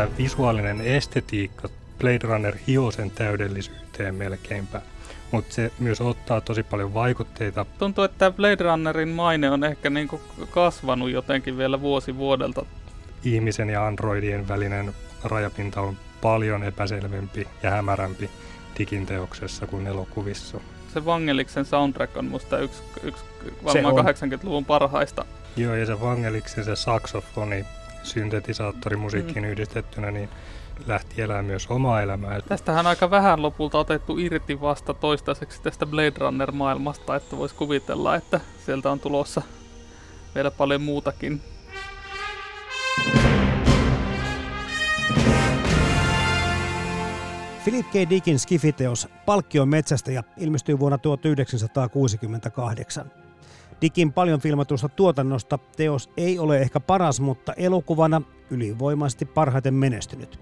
Tämä visuaalinen estetiikka Blade Runner hioo sen täydellisyyteen melkeinpä, mutta se myös ottaa tosi paljon vaikutteita. Tuntuu, että Blade Runnerin maine on ehkä niinku kasvanut jotenkin vielä vuosi vuodelta. Ihmisen ja androidien välinen rajapinta on paljon epäselvempi ja hämärämpi diginteoksessa kuin elokuvissa. Se Vangeliksen soundtrack on musta yksi, yksi varmaan 80-luvun parhaista. Joo, ja se Vangeliksen se saksofoni syntetisaattorimusiikkiin mm. yhdistettynä, niin lähti elämään myös omaa elämää. Tästähän aika vähän lopulta otettu irti vasta toistaiseksi tästä Blade Runner-maailmasta, että voisi kuvitella, että sieltä on tulossa vielä paljon muutakin. Philip K. Dickin skifiteos Palkkion metsästäjä ilmestyi vuonna 1968. Dikin paljon filmatusta tuotannosta teos ei ole ehkä paras, mutta elokuvana ylivoimaisesti parhaiten menestynyt.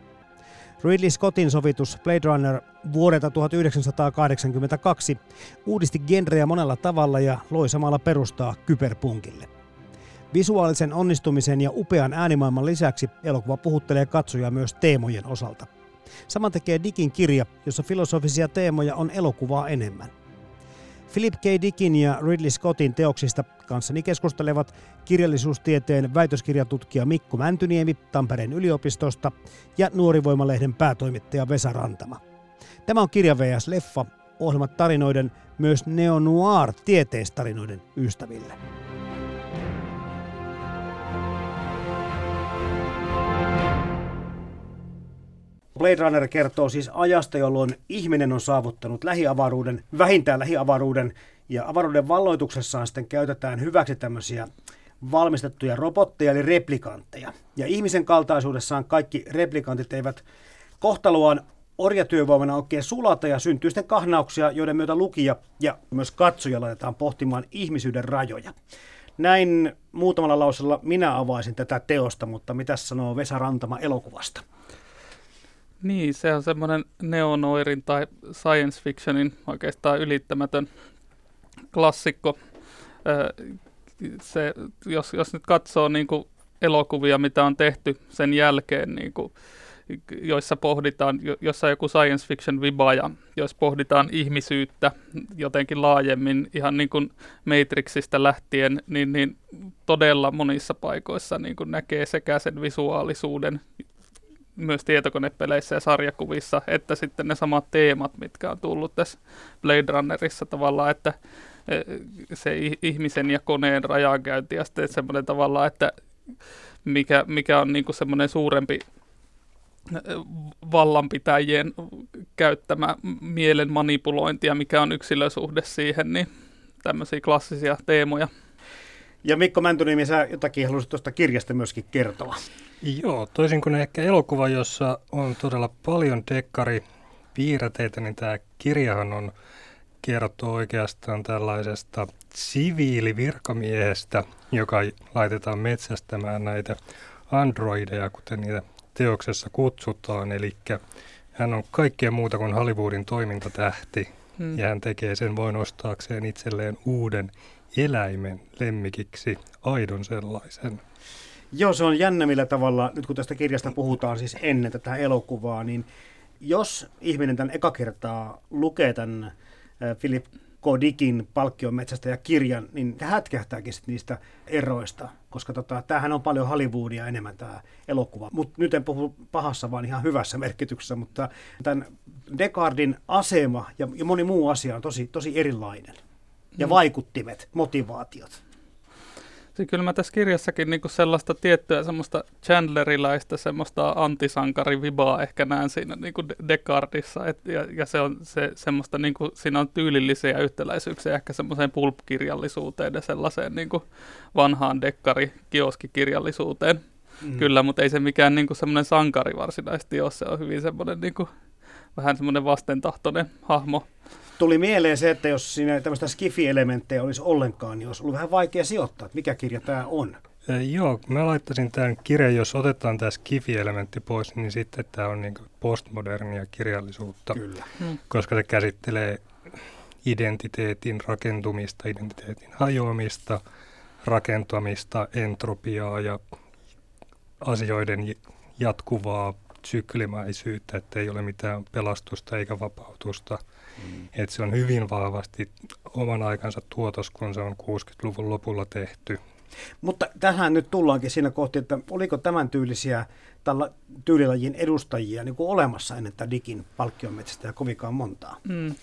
Ridley Scottin sovitus Blade Runner vuodelta 1982 uudisti genreä monella tavalla ja loi samalla perustaa kyberpunkille. Visuaalisen onnistumisen ja upean äänimaailman lisäksi elokuva puhuttelee katsoja myös teemojen osalta. Saman tekee Dickin kirja, jossa filosofisia teemoja on elokuvaa enemmän. Philip K. Dickin ja Ridley Scottin teoksista kanssani keskustelevat kirjallisuustieteen väitöskirjatutkija Mikko Mäntyniemi Tampereen yliopistosta ja Nuorivoimalehden päätoimittaja Vesa Rantama. Tämä on Kirja VS Leffa, ohjelmat tarinoiden myös neo-noir tieteistarinoiden ystäville. Blade Runner kertoo siis ajasta, jolloin ihminen on saavuttanut lähiavaruuden, vähintään lähiavaruuden, ja avaruuden valloituksessaan sitten käytetään hyväksi tämmöisiä valmistettuja robotteja, eli replikantteja. Ja ihmisen kaltaisuudessaan kaikki replikantit eivät kohtaloaan orjatyövoimana oikein sulata ja syntyy sitten kahnauksia, joiden myötä lukija ja myös katsoja laitetaan pohtimaan ihmisyyden rajoja. Näin muutamalla lausella minä avaisin tätä teosta, mutta mitä sanoo Vesa Rantama elokuvasta? Niin, se on semmoinen neonoirin tai science fictionin oikeastaan ylittämätön klassikko. Se, jos, jos nyt katsoo niin kuin elokuvia, mitä on tehty sen jälkeen, niin kuin, joissa pohditaan, jossa joku science fiction vibaja, jos pohditaan ihmisyyttä jotenkin laajemmin, ihan niin kuin Matrixista lähtien, niin, niin todella monissa paikoissa niin kuin näkee sekä sen visuaalisuuden, myös tietokonepeleissä ja sarjakuvissa, että sitten ne samat teemat, mitkä on tullut tässä Blade Runnerissa tavallaan, että e, se ihmisen ja koneen rajankäynti ja sitten semmoinen tavallaan, että mikä, mikä on niinku semmoinen suurempi e, vallanpitäjien käyttämä mielen manipulointi ja mikä on yksilösuhde siihen, niin tämmöisiä klassisia teemoja. Ja Mikko Mäntynimi, sä jotakin haluaisit tuosta kirjasta myöskin kertoa. Joo, toisin kuin ehkä elokuva, jossa on todella paljon dekkari piirteitä, niin tämä kirjahan on kertoo oikeastaan tällaisesta siviilivirkamiehestä, joka laitetaan metsästämään näitä androideja, kuten niitä teoksessa kutsutaan. Eli hän on kaikkea muuta kuin Hollywoodin toimintatähti, hmm. ja hän tekee sen voin ostaakseen itselleen uuden eläimen lemmikiksi, aidon sellaisen. Joo, se on jännä millä tavalla, nyt kun tästä kirjasta puhutaan siis ennen tätä elokuvaa, niin jos ihminen tämän eka kertaa lukee tämän Philip K. palkkionmetsästä ja kirjan, niin hätkähtääkin sit niistä eroista, koska tota, tämähän on paljon Hollywoodia enemmän tämä elokuva. Mutta nyt en puhu pahassa, vaan ihan hyvässä merkityksessä, mutta tämän Descartin asema ja, ja moni muu asia on tosi, tosi erilainen. Ja mm. vaikuttimet, motivaatiot. Se kyllä mä tässä kirjassakin niin sellaista tiettyä semmoista Chandlerilaista semmoista antisankarivibaa ehkä näen siinä niin kuin Descartissa. Et, ja, ja, se on se, semmoista, niin kuin, siinä on tyylillisiä yhtäläisyyksiä ehkä semmoiseen pulp-kirjallisuuteen ja sellaiseen niin kuin vanhaan dekkari-kioskikirjallisuuteen. Mm. Kyllä, mutta ei se mikään niin kuin semmoinen sankari varsinaisesti ole. Se on hyvin semmoinen niin kuin, vähän semmoinen vastentahtoinen hahmo tuli mieleen se, että jos siinä tämmöistä skifi-elementtejä olisi ollenkaan, niin olisi ollut vähän vaikea sijoittaa, että mikä kirja tämä on. Joo, mä laittaisin tämän kirjan, jos otetaan tämä skifi-elementti pois, niin sitten tämä on niin postmodernia kirjallisuutta, Kyllä. Hmm. koska se käsittelee identiteetin rakentumista, identiteetin hajoamista, rakentamista, entropiaa ja asioiden jatkuvaa syklimäisyyttä, että ei ole mitään pelastusta eikä vapautusta – Mm. Että se on hyvin vahvasti oman aikansa tuotos, kun se on 60-luvun lopulla tehty. Mutta tähän nyt tullaankin siinä kohti, että oliko tämän tyylisiä tällä tyylilajin edustajia niin kuin olemassa ennen tätä digin palkkionmetsästä ja kovinkaan montaa? Mm.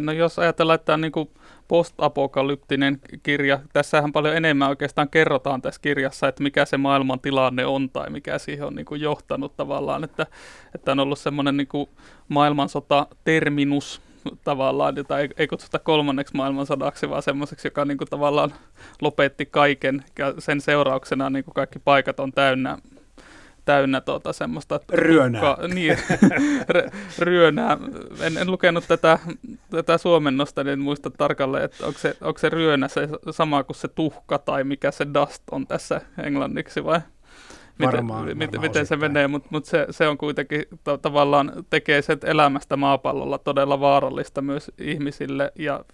No jos ajatellaan, että tämä on niin postapokalyptinen kirja, tässähän paljon enemmän oikeastaan kerrotaan tässä kirjassa, että mikä se maailman tilanne on tai mikä siihen on niin kuin johtanut tavallaan, että, että on ollut semmoinen niin maailmansota-terminus, tavallaan, jota ei, ei kutsuta kolmanneksi maailmansodaksi, vaan semmoiseksi, joka niin kuin tavallaan lopetti kaiken ja sen seurauksena niin kuin kaikki paikat on täynnä täynnä tuota semmoista... Ryönää. Tukka, niin, ryönää. En, en lukenut tätä, tätä suomennosta, niin en muista tarkalleen, että onko se, onko se ryönä se sama kuin se tuhka tai mikä se dust on tässä englanniksi vai? Varmaan, miten, varmaan miten se menee, mutta mut se, se on kuitenkin to, tavallaan tekee sen elämästä maapallolla todella vaarallista myös ihmisille ja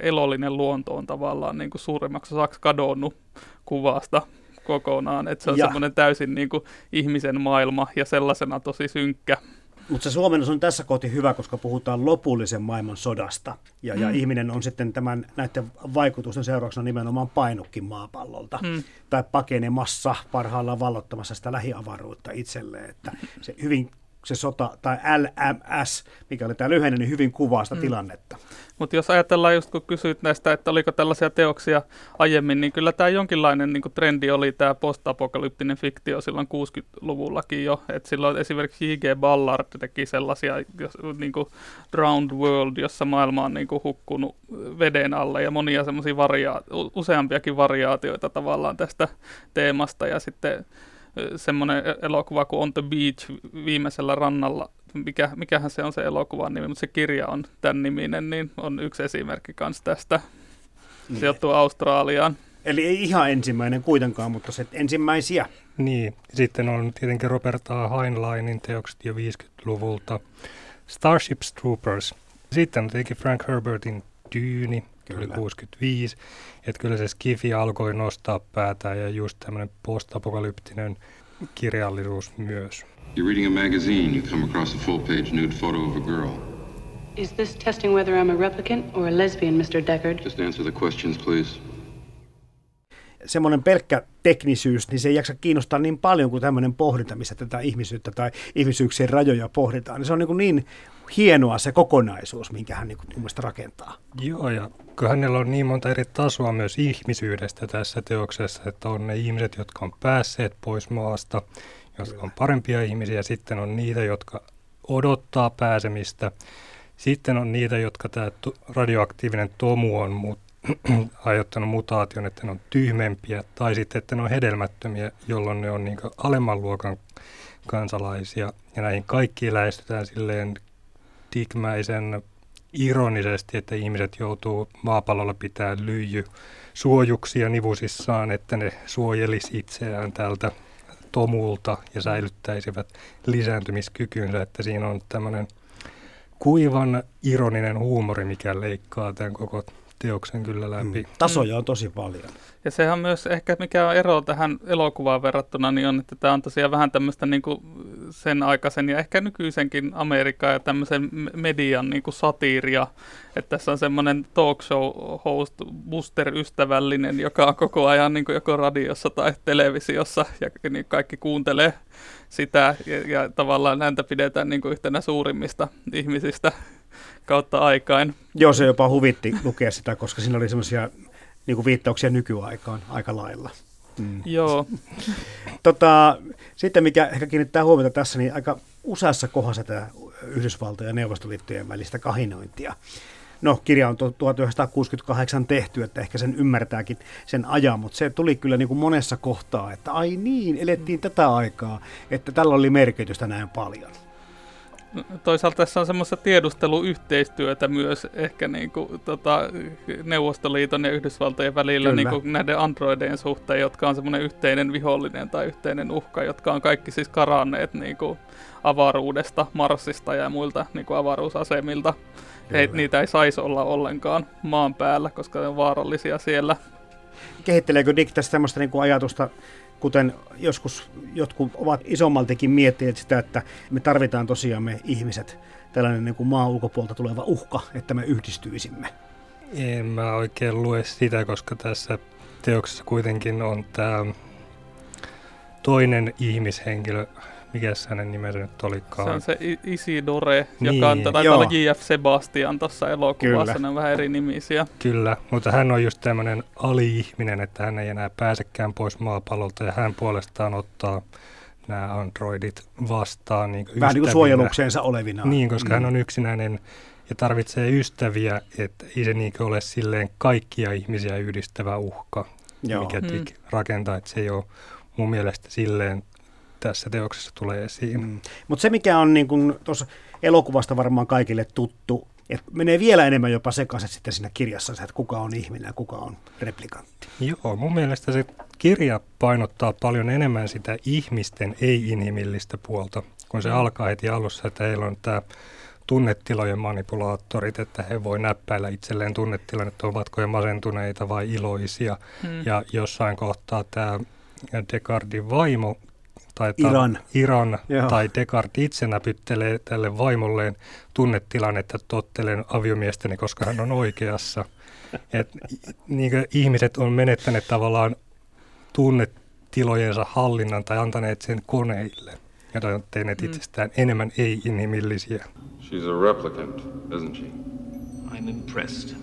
elollinen luonto on tavallaan niin kuin suurimmaksi osaksi kadonnut kuvasta kokonaan, että se on semmoinen täysin niin kuin ihmisen maailma ja sellaisena tosi synkkä. Mutta se suomennos on tässä kohti hyvä, koska puhutaan lopullisen maailman sodasta. Ja, mm. ja ihminen on sitten tämän, näiden vaikutusten seurauksena nimenomaan painukkin maapallolta. Mm. Tai pakenemassa parhaillaan vallottamassa sitä lähiavaruutta itselleen. Että se hyvin se sota, tai LMS, mikä oli tämä lyhenne, niin hyvin kuvaa sitä mm. tilannetta. Mutta jos ajatellaan just kun kysyit näistä, että oliko tällaisia teoksia aiemmin, niin kyllä tämä jonkinlainen niin trendi oli tämä postapokalyptinen fiktio silloin 60-luvullakin jo. Et silloin esimerkiksi J.G. Ballard teki sellaisia jos, niin kuin Drowned World, jossa maailma on niin kuin hukkunut veden alle ja monia semmoisia varia- useampiakin variaatioita tavallaan tästä teemasta. Ja sitten semmoinen e-, elokuva kuin On the Beach viimeisellä rannalla, mikä, mikähän se on se elokuvan nimi, mutta se kirja on tämän niminen, niin on yksi esimerkki myös tästä. Niin. Sijoittuu Australiaan. Eli ei ihan ensimmäinen kuitenkaan, mutta se ensimmäisiä. Niin, sitten on tietenkin Robert A. Heinleinin teokset jo 50-luvulta. Starship Troopers. Sitten on tietenkin Frank Herbertin Dyyni, Kyllä. oli 65. Että kyllä se Skifi alkoi nostaa päätään ja just tämmöinen postapokalyptinen kirjallisuus myös. You're reading a magazine, you come across a full-page nude photo of a girl. Is this testing whether I'm a replicant or a lesbian, Mr. Deckard? Just answer the questions, please semmoinen pelkkä teknisyys, niin se ei jaksa kiinnostaa niin paljon kuin tämmöinen pohdinta, missä tätä ihmisyyttä tai ihmisyyksien rajoja pohditaan. Se on niin, niin hienoa se kokonaisuus, minkä hän niin kuin, rakentaa. Joo, ja kun hänellä on niin monta eri tasoa myös ihmisyydestä tässä teoksessa, että on ne ihmiset, jotka on päässeet pois maasta, jotka on parempia ihmisiä, sitten on niitä, jotka odottaa pääsemistä, sitten on niitä, jotka tämä radioaktiivinen tomu on muut, aiheuttanut mutaation, että ne on tyhmempiä, tai sitten, että ne on hedelmättömiä, jolloin ne on niin alemman luokan kansalaisia. Ja näihin kaikkiin lähestytään silleen digmäisen ironisesti, että ihmiset joutuu maapallolla pitää lyijy suojuksia nivusissaan, että ne suojelisi itseään tältä tomulta ja säilyttäisivät lisääntymiskykynsä, että siinä on tämmöinen kuivan ironinen huumori, mikä leikkaa tämän koko teoksen kyllä läpi. Mm. Tasoja on tosi paljon. Ja sehän myös ehkä mikä on ero tähän elokuvaan verrattuna, niin on, että tämä on tosiaan vähän tämmöistä niin kuin sen aikaisen ja ehkä nykyisenkin Amerikan ja tämmöisen median niin kuin satiiria. Että tässä on semmoinen talk show host, Buster-ystävällinen, joka on koko ajan niin kuin joko radiossa tai televisiossa ja niin kaikki kuuntelee sitä ja, ja tavallaan häntä pidetään niin kuin yhtenä suurimmista ihmisistä kautta aikain. Joo, se jopa huvitti lukea sitä, koska siinä oli semmoisia niin viittauksia nykyaikaan aika lailla. Mm. Joo. tota, sitten mikä ehkä kiinnittää huomiota tässä, niin aika useassa kohdassa tämä Yhdysvaltojen ja Neuvostoliittojen välistä kahinointia. No, kirja on 1968 tehty, että ehkä sen ymmärtääkin sen ajan, mutta se tuli kyllä niin kuin monessa kohtaa, että ai niin, elettiin tätä aikaa, että tällä oli merkitystä näin paljon toisaalta tässä on semmoista tiedusteluyhteistyötä myös ehkä niin kuin, tota, Neuvostoliiton ja Yhdysvaltojen välillä niin kuin näiden androidien suhteen, jotka on semmoinen yhteinen vihollinen tai yhteinen uhka, jotka on kaikki siis karanneet niin kuin, avaruudesta, Marsista ja muilta niin kuin avaruusasemilta. He, niitä ei saisi olla ollenkaan maan päällä, koska ne on vaarallisia siellä. Kehitteleekö Dick tästä semmoista niin kuin ajatusta kuten joskus jotkut ovat isommaltikin miettineet sitä, että me tarvitaan tosiaan me ihmiset tällainen niin kuin maan ulkopuolta tuleva uhka, että me yhdistyisimme. En mä oikein lue sitä, koska tässä teoksessa kuitenkin on tämä toinen ihmishenkilö, mikä hänen nimensä nyt olikaan? Se on se Isidore, niin, joka on taitaa olla J.F. Sebastian tuossa elokuvassa, Kyllä. ne on vähän eri nimisiä. Kyllä, mutta hän on just tämmöinen ali-ihminen, että hän ei enää pääsekään pois maapallolta ja hän puolestaan ottaa nämä androidit vastaan. Niin Vähän niin kuin suojelukseensa olevina. Niin, koska mm. hän on yksinäinen ja tarvitsee ystäviä, että ei se niin ole silleen kaikkia ihmisiä yhdistävä uhka, Joo. mikä mm. rakentaa, että se ei ole mun mielestä silleen tässä teoksessa tulee esiin. Mm. Mutta se, mikä on niin tuossa elokuvasta varmaan kaikille tuttu, että menee vielä enemmän jopa sekaisin sitten siinä kirjassa, että kuka on ihminen ja kuka on replikantti. Joo, mun mielestä se kirja painottaa paljon enemmän sitä ihmisten ei-inhimillistä puolta, kun se mm. alkaa heti alussa, että heillä on tämä tunnetilojen manipulaattorit, että he voi näppäillä itselleen tunnetilan, että ovatko he masentuneita vai iloisia. Hmm. Ja jossain kohtaa tämä Descartin vaimo tai Iran, Iran tai Descartes itse näpyttelee tälle vaimolleen tunnetilan, että tottelen aviomiestäni, koska hän on oikeassa. Et, niin ihmiset on menettäneet tavallaan tunnetilojensa hallinnan tai antaneet sen koneille ja tehneet mm. itsestään enemmän ei-inhimillisiä. She's a replicant, isn't she? I'm impressed.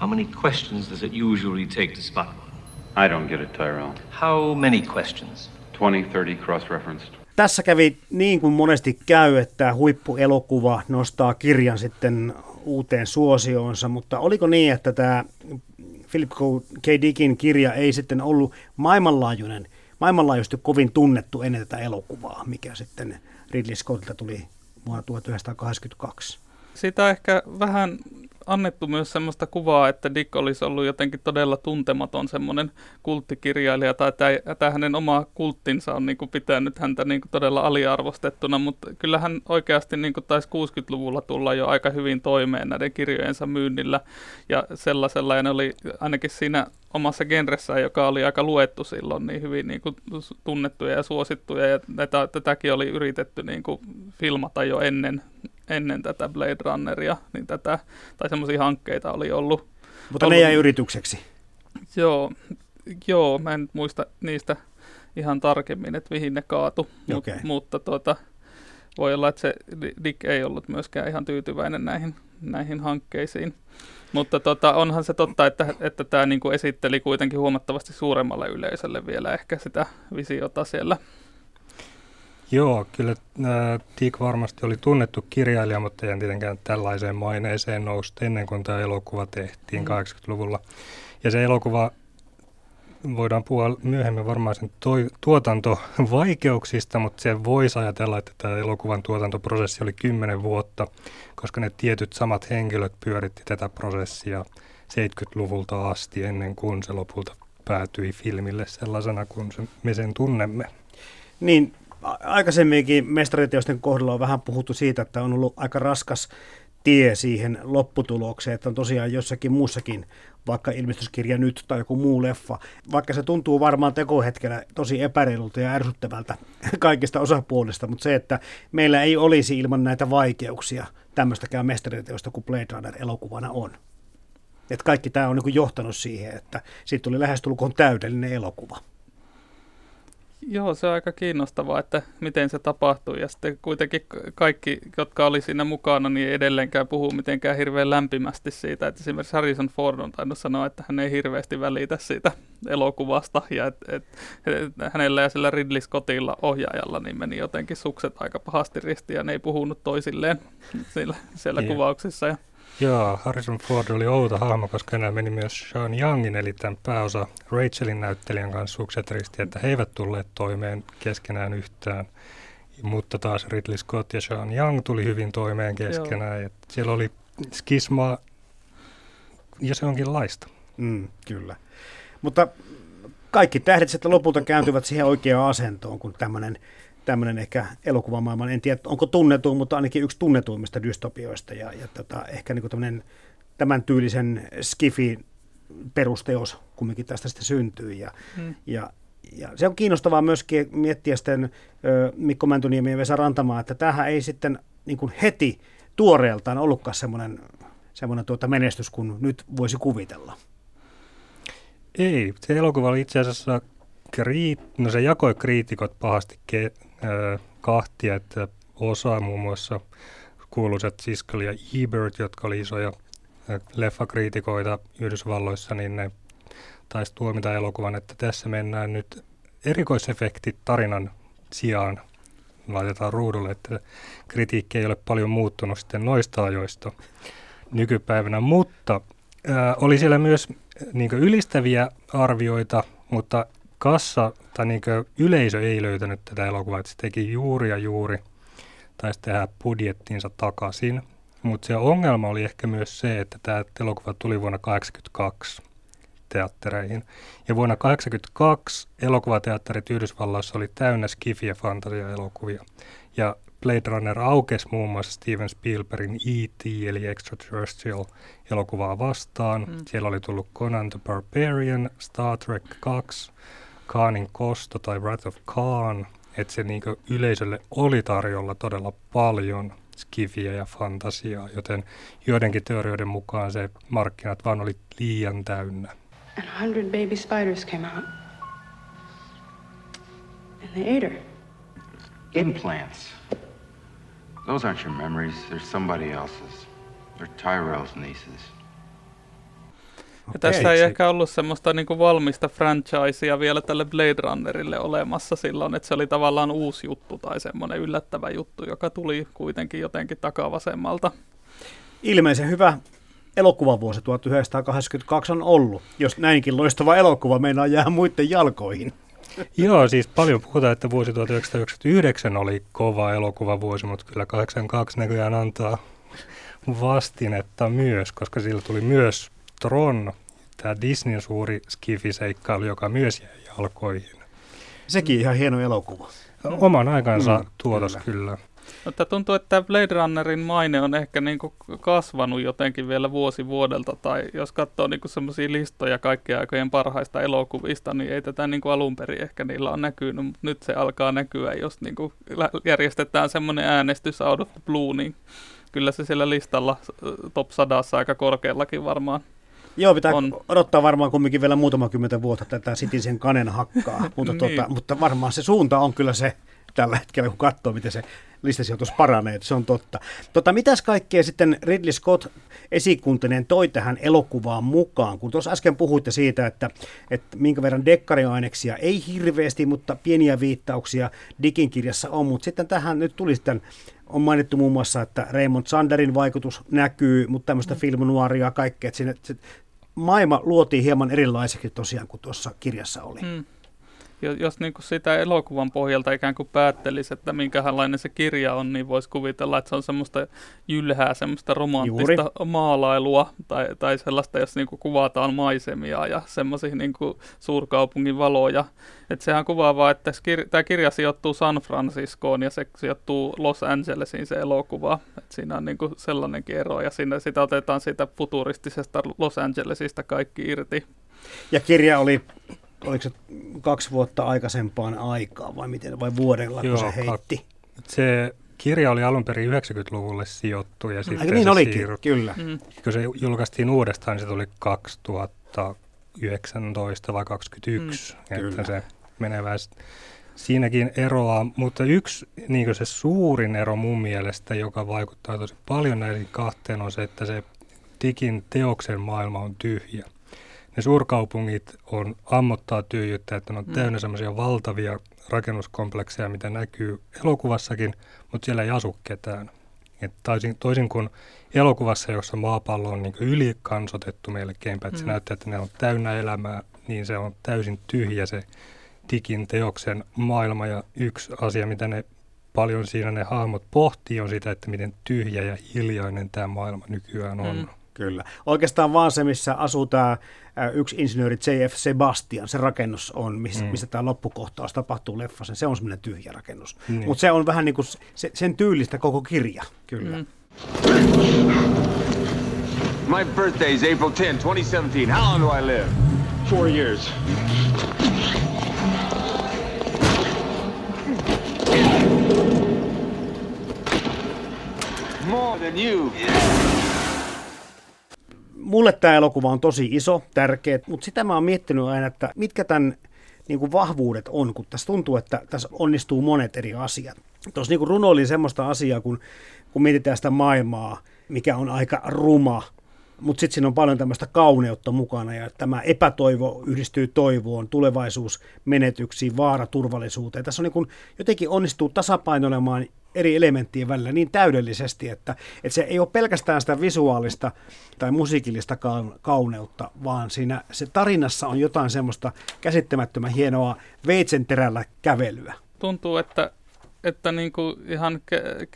How many questions does it usually take to spot one? I don't get it, Tyrell. How many questions? 20-30 cross-referenced. Tässä kävi niin kuin monesti käy, että huippuelokuva nostaa kirjan sitten uuteen suosioonsa, mutta oliko niin, että tämä Philip K. Dickin kirja ei sitten ollut maailmanlaajuinen, maailmanlaajuisesti kovin tunnettu ennen tätä elokuvaa, mikä sitten Ridley Scottilta tuli vuonna 1982? Sitä ehkä vähän annettu myös semmoista kuvaa, että Dick olisi ollut jotenkin todella tuntematon semmoinen kulttikirjailija, tai tämä hänen oma kulttinsa on niin kuin pitänyt häntä niin kuin todella aliarvostettuna, mutta kyllähän oikeasti niin kuin taisi 60-luvulla tulla jo aika hyvin toimeen näiden kirjojensa myynnillä, ja sellaisella, ja ne oli ainakin siinä omassa genressään, joka oli aika luettu silloin, niin hyvin niin kuin tunnettuja ja suosittuja, ja tätä, tätäkin oli yritetty niin kuin filmata jo ennen ennen tätä Blade Runneria, niin tätä, tai semmoisia hankkeita oli ollut. Mutta ollut, ne jäi yritykseksi? Joo, joo, mä en muista niistä ihan tarkemmin, että mihin ne kaatu, okay. Mut, mutta tuota, voi olla, että se Dick ei ollut myöskään ihan tyytyväinen näihin, näihin hankkeisiin. Mutta tota, onhan se totta, että, että tämä niinku esitteli kuitenkin huomattavasti suuremmalle yleisölle vielä ehkä sitä visiota siellä Joo, kyllä äh, Dick varmasti oli tunnettu kirjailija, mutta ei tietenkään tällaiseen maineeseen nousta ennen kuin tämä elokuva tehtiin mm. 80-luvulla. Ja se elokuva, voidaan puhua myöhemmin varmaan sen toi, tuotantovaikeuksista, mutta se voisi ajatella, että tämä elokuvan tuotantoprosessi oli 10 vuotta, koska ne tietyt samat henkilöt pyöritti tätä prosessia 70-luvulta asti ennen kuin se lopulta päätyi filmille sellaisena kuin me sen tunnemme. Niin, aikaisemminkin mestariteosten kohdalla on vähän puhuttu siitä, että on ollut aika raskas tie siihen lopputulokseen, että on tosiaan jossakin muussakin, vaikka ilmestyskirja nyt tai joku muu leffa, vaikka se tuntuu varmaan tekohetkellä tosi epäreilulta ja ärsyttävältä kaikista osapuolista, mutta se, että meillä ei olisi ilman näitä vaikeuksia tämmöistäkään mestariteosta kuin Blade Runner elokuvana on. Että kaikki tämä on niin johtanut siihen, että siitä tuli lähestulkoon täydellinen elokuva. Joo, se on aika kiinnostavaa, että miten se tapahtui. Ja sitten kuitenkin kaikki, jotka oli siinä mukana, niin edelleenkään puhuu mitenkään hirveän lämpimästi siitä. Että esimerkiksi Harrison Ford on tainnut sanoa, että hän ei hirveästi välitä siitä elokuvasta. Ja et, et, et, hänellä ja sillä Ridley Scottilla ohjaajalla niin meni jotenkin sukset aika pahasti ristiin ja ne ei puhunut toisilleen siellä, siellä yeah. kuvauksissa. Ja Joo, Harrison Ford oli outo hahmo, koska enää meni myös Sean Youngin, eli tämän pääosa Rachelin näyttelijän kanssa sukset risti, että he eivät tulleet toimeen keskenään yhtään. Mutta taas Ridley Scott ja Sean Young tuli hyvin toimeen keskenään. Että siellä oli skismaa ja se onkin laista. Mm, kyllä. Mutta kaikki tähdet sitten lopulta kääntyvät siihen oikeaan asentoon, kun tämmöinen tämmöinen ehkä elokuvamaailman, en tiedä onko tunnetu, mutta ainakin yksi tunnetuimmista dystopioista ja, ja tota, ehkä niin kuin tämän tyylisen skifi perusteos kumminkin tästä sitten syntyy ja, hmm. ja, ja se on kiinnostavaa myöskin miettiä sitten Mikko Mäntuniemi ja Vesa Rantamaa, että tämähän ei sitten niin kuin heti tuoreeltaan ollutkaan semmoinen, semmoinen tuota menestys kuin nyt voisi kuvitella. Ei, se elokuva oli itse asiassa, kriit, no se jakoi kriitikot pahasti ke- kahtia, että osa muun muassa kuuluisat Siskel ja Ebert, jotka oli isoja leffakriitikoita Yhdysvalloissa, niin ne taisi tuomita elokuvan, että tässä mennään nyt erikoisefektit tarinan sijaan. Laitetaan ruudulle, että kritiikki ei ole paljon muuttunut sitten noista ajoista nykypäivänä, mutta ää, oli siellä myös niin ylistäviä arvioita, mutta kassa tai niin yleisö ei löytänyt tätä elokuvaa, että se teki juuri ja juuri, taisi tehdä budjettinsa takaisin. Mutta se ongelma oli ehkä myös se, että tämä elokuva tuli vuonna 1982 teattereihin. Ja vuonna 1982 elokuvateatterit Yhdysvalloissa oli täynnä skifi- ja fantasia-elokuvia. Ja Blade Runner aukesi muun muassa Steven Spielbergin E.T. eli Extraterrestrial elokuvaa vastaan. Mm. Siellä oli tullut Conan the Barbarian, Star Trek 2, Kaanin kosto tai Wrath of Khan, että se niin yleisölle oli tarjolla todella paljon skifiä ja fantasiaa, joten joidenkin teorioiden mukaan se markkinat vaan oli liian täynnä. And a hundred baby spiders came out. And they ate her. Implants. Those aren't your memories. They're somebody else's. They're Tyrell's nieces. Ja tässä ei ehkä ollut semmoista niin kuin valmista franchisea vielä tälle Blade Runnerille olemassa silloin, että se oli tavallaan uusi juttu tai semmoinen yllättävä juttu, joka tuli kuitenkin jotenkin takavasemmalta. Ilmeisen hyvä elokuvavuosi 1982 on ollut, jos näinkin loistava elokuva meinaa jää muiden jalkoihin. Joo, siis paljon puhutaan, että vuosi 1999 oli kova elokuvavuosi, mutta kyllä 82 näköjään antaa vastinetta myös, koska sillä tuli myös Tron, tämä Disneyn suuri skifiseikkailu, joka myös jäi jalkoihin. Sekin ihan hieno elokuva. Oman aikansa mm, tuotos kyllä. kyllä. Mutta tuntuu, että Blade Runnerin maine on ehkä niin kuin kasvanut jotenkin vielä vuosi vuodelta, tai jos katsoo niin semmoisia listoja kaikkien aikojen parhaista elokuvista, niin ei tätä niin kuin alun perin ehkä niillä on näkynyt, mutta nyt se alkaa näkyä, jos niin kuin järjestetään semmoinen äänestys out of the blue, niin kyllä se siellä listalla top sadassa aika korkeallakin varmaan Joo, pitää on. odottaa varmaan kumminkin vielä muutama kymmentä vuotta tätä Sitisen kanen hakkaa, mutta, niin. tuota, mutta varmaan se suunta on kyllä se tällä hetkellä, kun katsoo, miten se listasijoitus paranee, että se on totta. Tota, mitäs kaikkea sitten Ridley Scott esikuntinen toi tähän elokuvaan mukaan? Kun tuossa äsken puhuitte siitä, että, että minkä verran dekkariaineksia ei hirveästi, mutta pieniä viittauksia Dikin kirjassa on, mutta sitten tähän nyt tuli sitten on mainittu muun muassa, että Raymond Sanderin vaikutus näkyy, mutta tämmöistä mm. filmnuaria ja kaikkea. Että siinä, maailma luotiin hieman erilaiseksi tosiaan kuin tuossa kirjassa oli. Mm. Jos niin kuin sitä elokuvan pohjalta ikään kuin päättelisi, että minkälainen se kirja on, niin voisi kuvitella, että se on semmoista jylhää, semmoista romanttista Juuri. maalailua tai, tai sellaista, jos niin kuin kuvataan maisemia ja semmoisia niin kuin suurkaupungin valoja. Että sehän kuvaavaa, että tämä kirja sijoittuu San Franciscoon ja se sijoittuu Los Angelesiin se elokuva. Et siinä on niin kuin sellainenkin ero ja siinä, sitä otetaan siitä futuristisesta Los Angelesista kaikki irti. Ja kirja oli oliko se kaksi vuotta aikaisempaan aikaa vai miten, vai vuodella, Joo, kun se heitti? Se kirja oli alun perin 90-luvulle sijoittu ja sitten niin se olikin, siirry, kyllä. Mm. Kun se julkaistiin uudestaan, niin se tuli 2019 vai 2021, mm, että kyllä. se menevä siinäkin eroa, mutta yksi niin se suurin ero mun mielestä, joka vaikuttaa tosi paljon näihin kahteen, on se, että se Digin teoksen maailma on tyhjä ne suurkaupungit on ammottaa tyhjyyttä, että ne on mm. täynnä semmoisia valtavia rakennuskomplekseja, mitä näkyy elokuvassakin, mutta siellä ei asu ketään. Et toisin, toisin kuin elokuvassa, jossa maapallo on niin ylikansotettu melkeinpä, että mm. se näyttää, että ne on täynnä elämää, niin se on täysin tyhjä se Digin teoksen maailma. Ja yksi asia, mitä ne paljon siinä ne hahmot pohtii, on sitä, että miten tyhjä ja hiljainen tämä maailma nykyään on. Mm. Kyllä. Oikeastaan vaan se, missä asuu tämä yksi insinööri J.F. Sebastian, se rakennus on, missä, mm. missä tämä loppukohtaus tapahtuu leffassa, se on semmoinen tyhjä rakennus. Mm. Mutta se on vähän niin kuin se, sen tyylistä koko kirja, kyllä. Mm. My birthday is April 10, 2017. How long do I live? Four years. More than you. Yeah mulle tämä elokuva on tosi iso, tärkeä, mutta sitä mä oon miettinyt aina, että mitkä tämän niin kuin vahvuudet on, kun tässä tuntuu, että tässä onnistuu monet eri asiat. Tuossa niin runo oli semmoista asiaa, kun, kun mietitään sitä maailmaa, mikä on aika ruma, mutta sitten siinä on paljon tämmöistä kauneutta mukana ja tämä epätoivo yhdistyy toivoon, tulevaisuus menetyksiin, vaara turvallisuuteen. Tässä on niin kuin, jotenkin onnistuu tasapainoilemaan eri elementtien välillä niin täydellisesti, että, että se ei ole pelkästään sitä visuaalista tai musiikillista kauneutta, vaan siinä se tarinassa on jotain semmoista käsittämättömän hienoa veitsenterällä kävelyä. Tuntuu, että että niin kuin ihan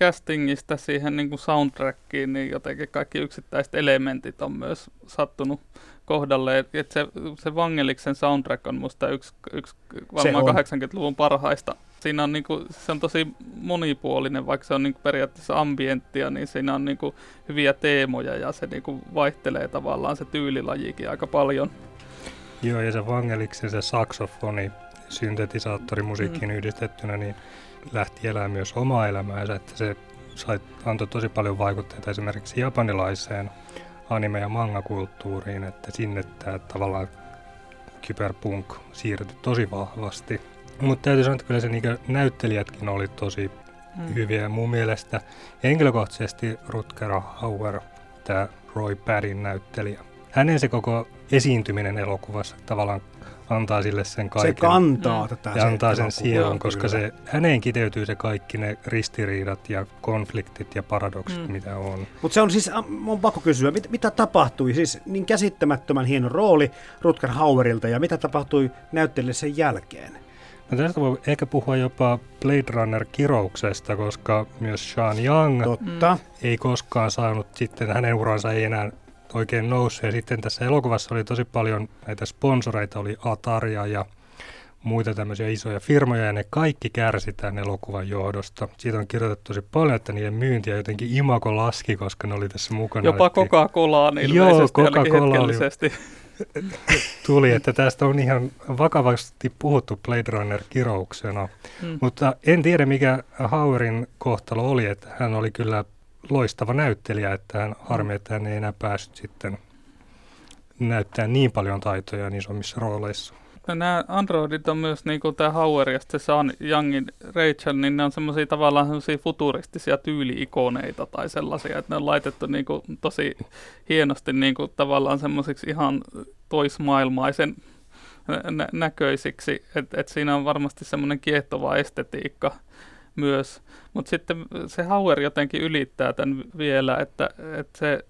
castingista siihen niin kuin soundtrackiin, niin jotenkin kaikki yksittäiset elementit on myös sattunut kohdalle. Että se, se Vangeliksen soundtrack on musta yksi, yksi varmaan 80-luvun parhaista. Siinä on, niin kuin, se on tosi monipuolinen, vaikka se on niin kuin periaatteessa ambienttia, niin siinä on niin kuin hyviä teemoja ja se niin kuin vaihtelee tavallaan se tyylilajikin aika paljon. Joo, ja se Vangeliksen se saksofoni, syntetisaattori musiikkiin mm. yhdistettynä, niin lähti elämään myös omaa elämäänsä, että se sai, antoi tosi paljon vaikutteita esimerkiksi japanilaiseen anime- ja manga-kulttuuriin, että sinne tämä tavallaan kyberpunk siirtyi tosi vahvasti. Mutta täytyy sanoa, että kyllä se niinku näyttelijätkin oli tosi mm. hyviä. Mun mielestä henkilökohtaisesti Rutger Hauer, tämä Roy Paddin näyttelijä, hänen se koko esiintyminen elokuvassa tavallaan antaa sille sen kaiken. Se kantaa mm. tätä. Ja antaa sen sielun, koska se, häneen kiteytyy se kaikki ne ristiriidat ja konfliktit ja paradoksit, mm. mitä on. Mutta se on siis, on pakko kysyä, mit, mitä tapahtui? Siis niin käsittämättömän hieno rooli Rutger Hauerilta ja mitä tapahtui näyttelijälle sen jälkeen? No tästä voi ehkä puhua jopa Blade Runner-kirouksesta, koska myös Sean Young Totta. ei koskaan saanut sitten, hänen uransa ei enää oikein noussut. Ja sitten tässä elokuvassa oli tosi paljon näitä sponsoreita, oli Ataria ja muita tämmöisiä isoja firmoja, ja ne kaikki kärsitään elokuvan johdosta. Siitä on kirjoitettu tosi paljon, että niiden myyntiä jotenkin imako laski, koska ne oli tässä mukana. Jopa Coca-Colaa Joo, Coca-Cola oli, tuli, että tästä on ihan vakavasti puhuttu Blade Runner-kirouksena. Hmm. Mutta en tiedä, mikä Hauerin kohtalo oli, että hän oli kyllä loistava näyttelijä, että hän harmi, että hän ei enää päässyt sitten näyttää niin paljon taitoja niin isommissa rooleissa. Nämä androidit on myös, niin kuin tämä Hauer ja sitten Sean Youngin Rachel, niin ne on semmoisia tavallaan semmoisia futuristisia tyyliikoneita tai sellaisia, että ne on laitettu niin kuin tosi hienosti niin kuin tavallaan semmoisiksi ihan toismaailmaisen nä- näköisiksi, että et siinä on varmasti semmoinen kiehtova estetiikka myös. Mutta sitten se Hauer jotenkin ylittää tämän vielä, että, että se,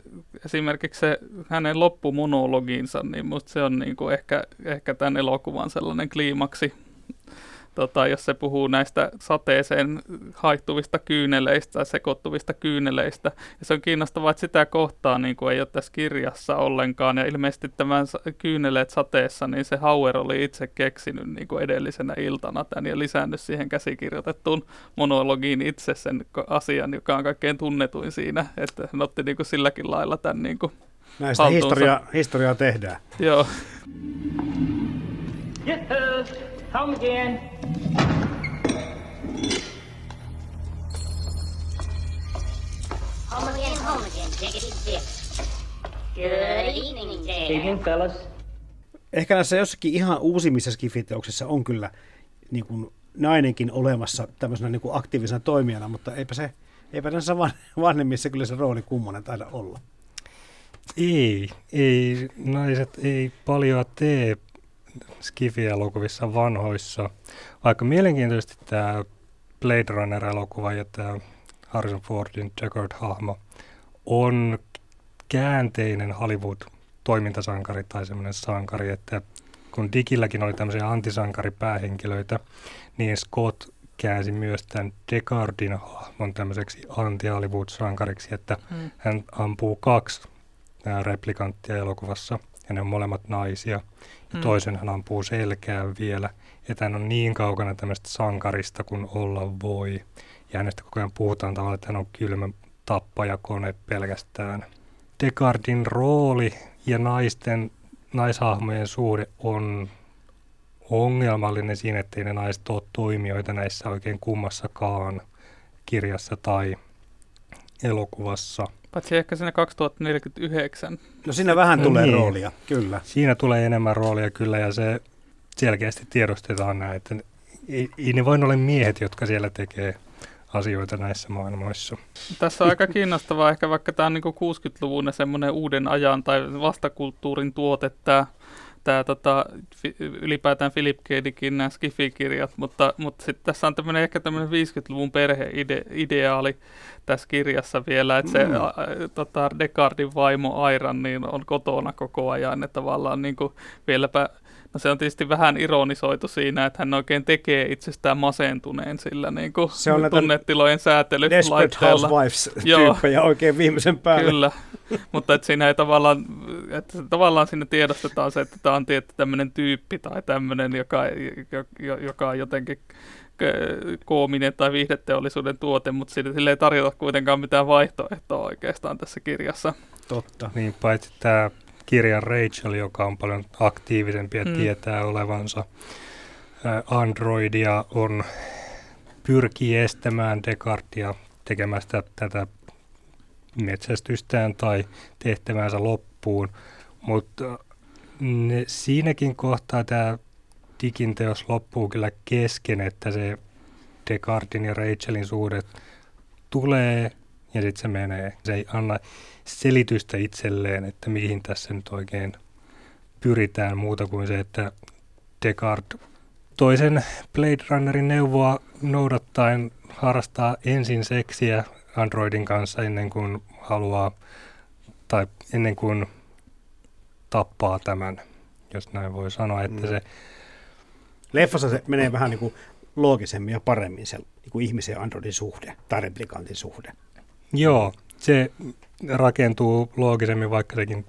esimerkiksi se hänen loppumonologiinsa, niin musta se on niinku ehkä, ehkä tämän elokuvan sellainen kliimaksi. Tota, jos se puhuu näistä sateeseen haittuvista kyyneleistä tai sekoittuvista kyyneleistä. Ja se on kiinnostavaa, että sitä kohtaa niin kuin ei ole tässä kirjassa ollenkaan. Ja ilmeisesti tämän kyyneleet sateessa, niin se Hauer oli itse keksinyt niin kuin edellisenä iltana tämän ja lisännyt siihen käsikirjoitettuun monologiin itse sen asian, joka on kaikkein tunnetuin siinä. Että hän otti niin kuin silläkin lailla tämän niin kuin Näistä historia, historiaa tehdään. Joo. Home again. Home again, home again, diggity dick. Good evening, there. Evening, fellas. Ehkä näissä jossakin ihan uusimmissa skifiteoksissa on kyllä niin kuin nainenkin olemassa tämmöisenä niin kuin aktiivisena toimijana, mutta eipä se, eipä näissä van, vanhemmissa kyllä se rooli kummonen taida olla. Ei, ei, naiset ei paljon tee Skifi-elokuvissa vanhoissa, vaikka mielenkiintoisesti tämä Blade Runner-elokuva ja tämä Harrison Fordin Deckard-hahmo on käänteinen Hollywood-toimintasankari tai semmoinen sankari, että kun Digilläkin oli tämmöisiä antisankaripäähenkilöitä, niin Scott käänsi myös tämän Deckardin hahmon tämmöiseksi anti-Hollywood-sankariksi, että hmm. hän ampuu kaksi replikanttia elokuvassa, ja ne on molemmat naisia, ja hmm. toisen hän ampuu selkään vielä, että hän on niin kaukana tämmöistä sankarista kuin olla voi, ja hänestä koko ajan puhutaan tavallaan, että hän on kylmä tappajakone pelkästään. Descartin rooli ja naisten, naishahmojen suhde on ongelmallinen siinä, ettei ne naiset ole toimijoita näissä oikein kummassakaan kirjassa tai elokuvassa. Paitsi ehkä siinä 2049. No siinä vähän no tulee niin. roolia, kyllä. Siinä tulee enemmän roolia kyllä ja se selkeästi tiedostetaan näin, että ei, ei ne vain ole miehet, jotka siellä tekee asioita näissä maailmoissa. Tässä on aika kiinnostavaa ehkä vaikka tämä on niin 60-luvun semmoinen uuden ajan tai vastakulttuurin tuote tämä tämä tota, ylipäätään Philip K. Dickin nämä Skifi-kirjat, mutta, mutta sitten tässä on tämmöinen ehkä tämmöinen 50-luvun perheideaali tässä kirjassa vielä, että se mm. a, tota, Descartin vaimo Airan niin on kotona koko ajan, että tavallaan niin kuin vieläpä No se on tietysti vähän ironisoitu siinä, että hän oikein tekee itsestään masentuneen sillä niin kuin se on tunnetilojen säätelylaitteella. Desperate Housewives-tyyppejä oikein viimeisen päälle. Kyllä, mutta että siinä ei tavallaan, että tavallaan siinä tiedostetaan se, että tämä on tietty tämmöinen tyyppi tai tämmöinen, joka, joka on jotenkin koominen tai viihdeteollisuuden tuote, mutta sille ei tarjota kuitenkaan mitään vaihtoehtoa oikeastaan tässä kirjassa. Totta. Niin, paitsi tämä kirjan Rachel, joka on paljon aktiivisempi ja mm. tietää olevansa Androidia, on pyrkii estämään Descartia tekemästä tätä metsästystään tai tehtävänsä loppuun, mutta ne, siinäkin kohtaa tämä Dikin teos loppuu kyllä kesken, että se Descartin ja Rachelin suhde tulee ja sitten se menee. Se ei anna selitystä itselleen, että mihin tässä nyt oikein pyritään muuta kuin se, että Descartes toisen Blade Runnerin neuvoa noudattaen harrastaa ensin seksiä Androidin kanssa ennen kuin haluaa tai ennen kuin tappaa tämän, jos näin voi sanoa, että mm. se Leffassa se menee vähän niin kuin loogisemmin ja paremmin se niin kuin ihmisen ja Androidin suhde tai replikantin suhde. Joo, se rakentuu loogisemmin, vaikka sekin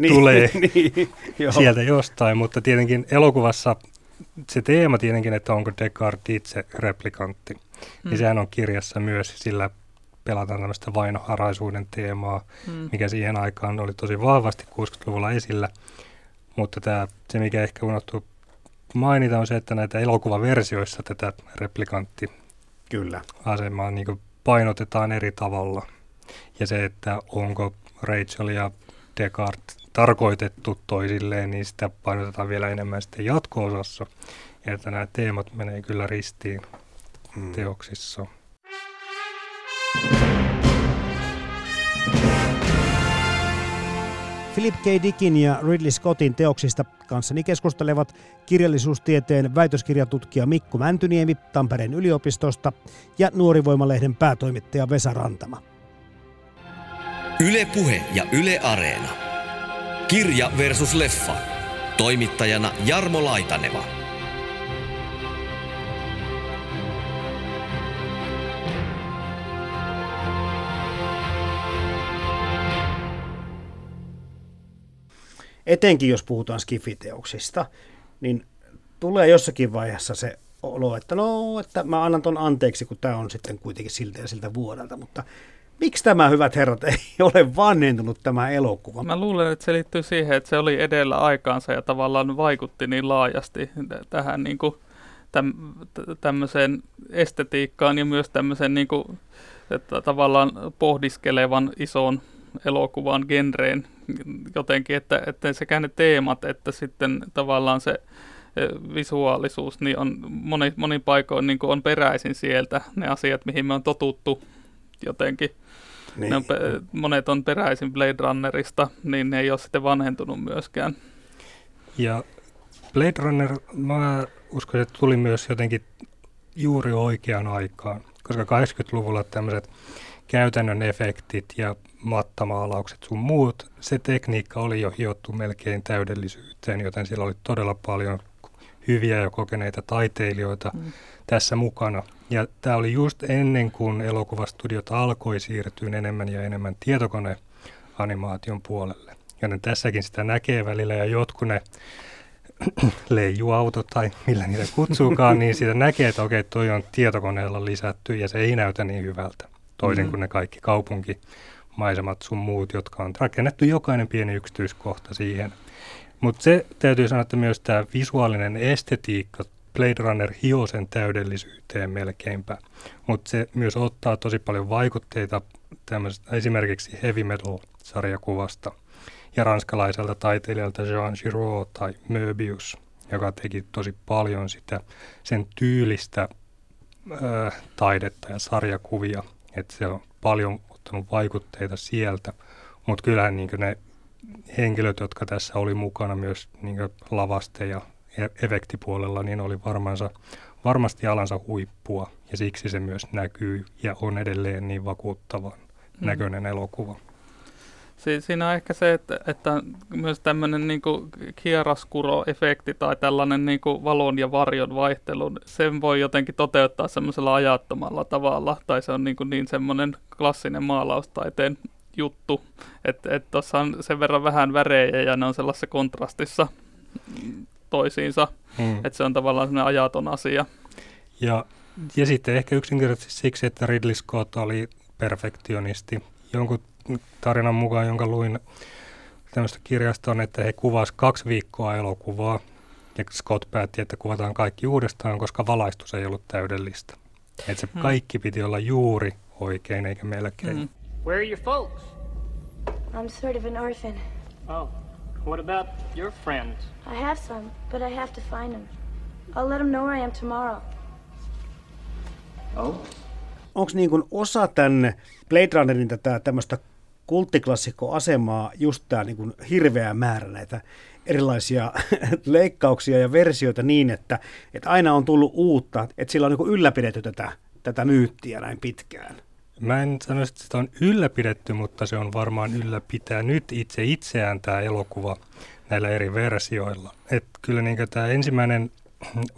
niin, tulee niin, sieltä jostain, mutta tietenkin elokuvassa se teema tietenkin, että onko Descartes itse replikantti, niin mm. niin sehän on kirjassa myös, sillä pelataan tämmöistä vainoharaisuuden teemaa, mm. mikä siihen aikaan oli tosi vahvasti 60-luvulla esillä, mutta tämä, se mikä ehkä unohtuu mainita on se, että näitä elokuvaversioissa tätä replikantti Kyllä. asemaa niin painotetaan eri tavalla. Ja se, että onko Rachel ja Descartes tarkoitettu toisilleen, niin sitä painotetaan vielä enemmän sitten jatko-osassa. Ja että nämä teemat menee kyllä ristiin mm. teoksissa. Philip K. Dickin ja Ridley Scottin teoksista kanssani keskustelevat kirjallisuustieteen väitöskirjatutkija Mikko Mäntyniemi Tampereen yliopistosta ja Nuorivoimalehden päätoimittaja Vesa Rantama. Yle Puhe ja Yle Areena. Kirja versus leffa. Toimittajana Jarmo Laitaneva. Etenkin jos puhutaan skifiteoksista, niin tulee jossakin vaiheessa se olo, että no, että mä annan ton anteeksi, kun tämä on sitten kuitenkin siltä ja siltä vuodelta, mutta miksi tämä, hyvät herrat, ei ole vanhentunut tämä elokuva? Mä luulen, että se liittyy siihen, että se oli edellä aikaansa ja tavallaan vaikutti niin laajasti tähän niin kuin täm, tämmöiseen estetiikkaan ja myös tämmöiseen niin kuin, että tavallaan pohdiskelevan ison elokuvan genreen jotenkin, että, että sekä ne teemat että sitten tavallaan se visuaalisuus niin on moni, monin paikoin niin on peräisin sieltä ne asiat, mihin me on totuttu jotenkin. Niin. Ne on, monet on peräisin Blade Runnerista, niin ne ei ole sitten vanhentunut myöskään. Ja Blade Runner, mä uskon, että tuli myös jotenkin juuri oikeaan aikaan, koska 80-luvulla tämmöiset käytännön efektit ja mattamaalaukset sun muut, se tekniikka oli jo hiottu melkein täydellisyyteen, joten siellä oli todella paljon hyviä ja kokeneita taiteilijoita mm. tässä mukana. Ja tämä oli just ennen kuin elokuvastudiot alkoi siirtyä enemmän ja enemmän tietokoneanimaation puolelle. Joten tässäkin sitä näkee välillä ja jotkut ne leijuauto tai millä niitä kutsuukaan, niin sitä näkee, että okei, toi on tietokoneella lisätty ja se ei näytä niin hyvältä. Toisin mm. kuin ne kaikki kaupunkimaisemat sun muut, jotka on rakennettu jokainen pieni yksityiskohta siihen. Mutta se täytyy sanoa, että myös tämä visuaalinen estetiikka, Blade Runner hioo sen täydellisyyteen melkeinpä, mutta se myös ottaa tosi paljon vaikutteita esimerkiksi heavy metal-sarjakuvasta – ja ranskalaiselta taiteilijalta Jean Giraud tai Möbius, joka teki tosi paljon sitä sen tyylistä ö, taidetta ja sarjakuvia, että se on paljon ottanut vaikutteita sieltä, mutta kyllähän niin ne henkilöt, jotka tässä oli mukana myös niin lavaste- ja e-, efektipuolella, niin oli varmansa, varmasti alansa huippua ja siksi se myös näkyy ja on edelleen niin vakuuttavan mm. näköinen elokuva. Si- siinä on ehkä se, että, että myös tämmöinen niin kieraskuro-efekti tai tällainen niin kuin valon ja varjon vaihtelu, sen voi jotenkin toteuttaa semmoisella ajattomalla tavalla, tai se on niin, kuin niin semmoinen klassinen maalaustaiteen juttu, että tuossa on sen verran vähän värejä ja ne on sellaisessa kontrastissa toisiinsa, hmm. että se on tavallaan semmoinen ajaton asia. Ja, ja sitten ehkä yksinkertaisesti siksi, että Ridley Scott oli perfektionisti. Jonkun tarinan mukaan, jonka luin tämmöistä kirjasta on, että he kuvasivat kaksi viikkoa elokuvaa ja Scott päätti, että kuvataan kaikki uudestaan, koska valaistus ei ollut täydellistä. Että se hmm. kaikki piti olla juuri oikein eikä melkein. Hmm. Where are your folks? I'm sort of an orphan. Oh, what about your friends? I have some, but I have to find them. I'll let them know where I am tomorrow. Oh? Onko niin kuin osa tänne Blade Runnerin tätä tämmöistä kulttiklassikko-asemaa just tämä niin hirveä määrä näitä erilaisia leikkauksia ja versioita niin, että, että aina on tullut uutta, että sillä on niin ylläpidetty tätä, tätä myyttiä näin pitkään. Mä en sano, että sitä on ylläpidetty, mutta se on varmaan ylläpitää nyt itse itseään tämä elokuva näillä eri versioilla. Et kyllä niin tämä ensimmäinen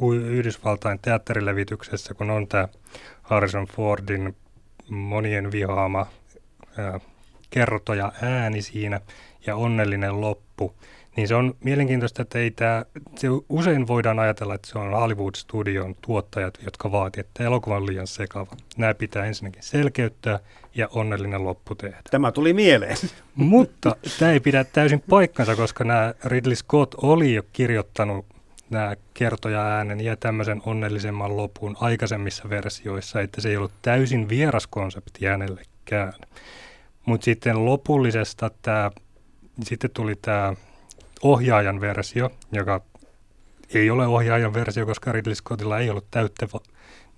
Yhdysvaltain teatterilevityksessä, kun on tämä Harrison Fordin monien vihaama kertoja ääni siinä ja onnellinen loppu, niin se on mielenkiintoista, että ei tämä, se usein voidaan ajatella, että se on Hollywood-studion tuottajat, jotka vaativat, että elokuva on liian sekava. Nämä pitää ensinnäkin selkeyttää ja onnellinen loppu tehdä. Tämä tuli mieleen. Mutta tämä ei pidä täysin paikkansa, koska nämä Ridley Scott oli jo kirjoittanut nämä kertoja äänen ja tämmöisen onnellisemman lopun aikaisemmissa versioissa, että se ei ollut täysin vieras konsepti hänellekään. Mutta sitten lopullisesta tämä, sitten tuli tämä ohjaajan versio, joka ei ole ohjaajan versio, koska Ridley Scottilla ei ollut täyttä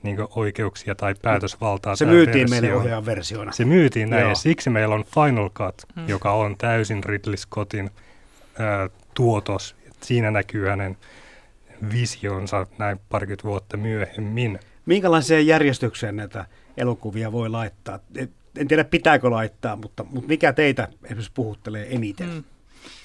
niin oikeuksia tai päätösvaltaa. Se myytiin versio. meille ohjaajan versiona. Se myytiin näin Joo. ja siksi meillä on Final Cut, hmm. joka on täysin Ridley Scottin ää, tuotos. Siinä näkyy hänen visionsa näin parikymmentä vuotta myöhemmin. Minkälaiseen järjestykseen näitä elokuvia voi laittaa? En tiedä pitääkö laittaa, mutta, mutta mikä teitä esimerkiksi puhuttelee eniten? Mm.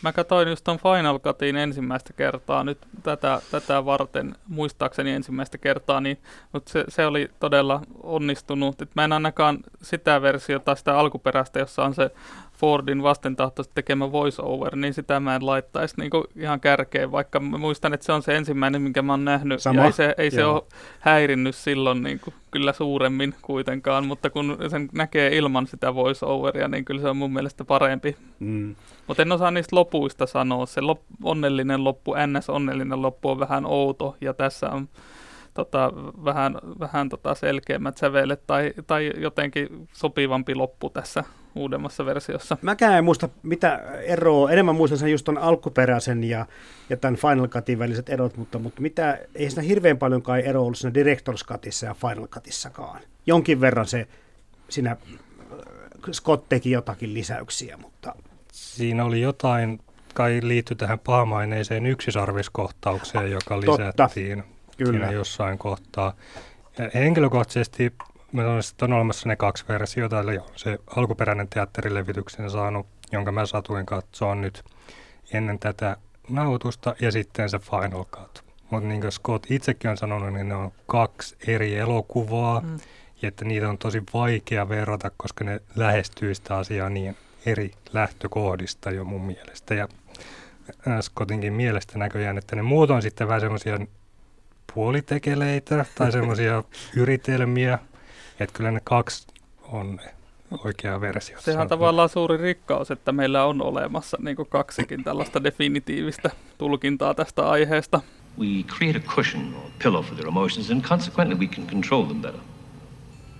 Mä katsoin just ton Final Cutin ensimmäistä kertaa nyt tätä, tätä varten, muistaakseni ensimmäistä kertaa, niin, mutta se, se oli todella onnistunut. Et mä en ainakaan sitä versiota, sitä alkuperäistä, jossa on se Fordin vastentahtoisesti tekemä voiceover, niin sitä mä en laittaisi niin ihan kärkeen, vaikka mä muistan, että se on se ensimmäinen, minkä mä oon nähnyt. Sama. Ja ei se, ei se ole häirinnyt silloin niin kuin, kyllä suuremmin kuitenkaan, mutta kun sen näkee ilman sitä voiceoveria, niin kyllä se on mun mielestä parempi. Mm. Mutta en osaa niistä lopuista sanoa. Se lop, onnellinen loppu, NS-onnellinen loppu on vähän outo ja tässä on tota, vähän, vähän tota selkeämmät sävelet tai, tai jotenkin sopivampi loppu tässä uudemmassa versiossa. Mäkään en muista mitä eroa, enemmän muistan sen just ton alkuperäisen ja, ja tämän Final Cutin väliset erot, mutta, mutta mitä, ei siinä hirveän paljon kai ero ollut siinä Director's Cutissa ja Final Cutissakaan. Jonkin verran se, siinä äh, Scott teki jotakin lisäyksiä, mutta Siinä oli jotain, kai liittyi tähän pahamaineiseen yksisarviskohtaukseen, joka Totta. lisättiin Kyllä. siinä jossain kohtaa. Ja henkilökohtaisesti että on olemassa ne kaksi versiota, eli on se alkuperäinen teatterilevityksen saanut, jonka mä satuin katsoa nyt ennen tätä nautusta, ja sitten se Final Cut. Mutta niin kuin Scott itsekin on sanonut, niin ne on kaksi eri elokuvaa, mm. ja että niitä on tosi vaikea verrata, koska ne lähestyy sitä asiaa niin eri lähtökohdista jo mun mielestä. Ja äh, Scottinkin mielestä näköjään, että ne muut on sitten vähän semmoisia puolitekeleitä tai semmoisia yritelmiä, että kyllä ne kaksi on ne oikea versio. Sehän on tavallaan suuri rikkaus, että meillä on olemassa niin kuin kaksikin tällaista definitiivistä tulkintaa tästä aiheesta. We create a cushion or pillow for their emotions, and consequently, we can control them better.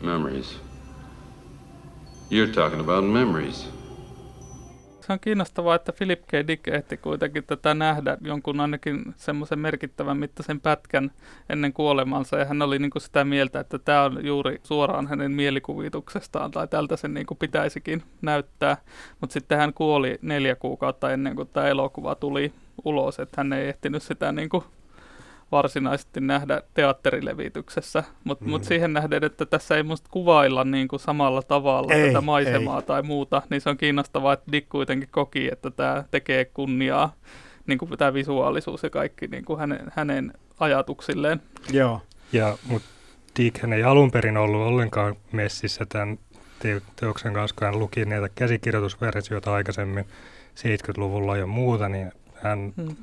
Memories. You're talking about memories. Se on kiinnostavaa, että Philip K. Dick ehti kuitenkin tätä nähdä jonkun ainakin semmoisen merkittävän mittaisen pätkän ennen kuolemansa. Ja hän oli niin kuin sitä mieltä, että tämä on juuri suoraan hänen mielikuvituksestaan tai tältä sen niin kuin pitäisikin näyttää. Mutta sitten hän kuoli neljä kuukautta ennen kuin tämä elokuva tuli ulos, että hän ei ehtinyt sitä niin kuin varsinaisesti nähdä teatterilevityksessä, mutta mm. mut siihen nähden, että tässä ei musta kuvailla niin kuin samalla tavalla Ei, tätä maisemaa ei. tai muuta, niin se on kiinnostavaa, että Dick kuitenkin koki, että tämä tekee kunniaa, niin kuin tämä visuaalisuus ja kaikki niin kuin hänen, hänen ajatuksilleen. joo. Ja, mutta Dick ei alun perin ollut ollenkaan messissä tämän te- teoksen kanssa, kun hän luki näitä käsikirjoitusversioita aikaisemmin 70-luvulla ja muuta, niin hän Hmm.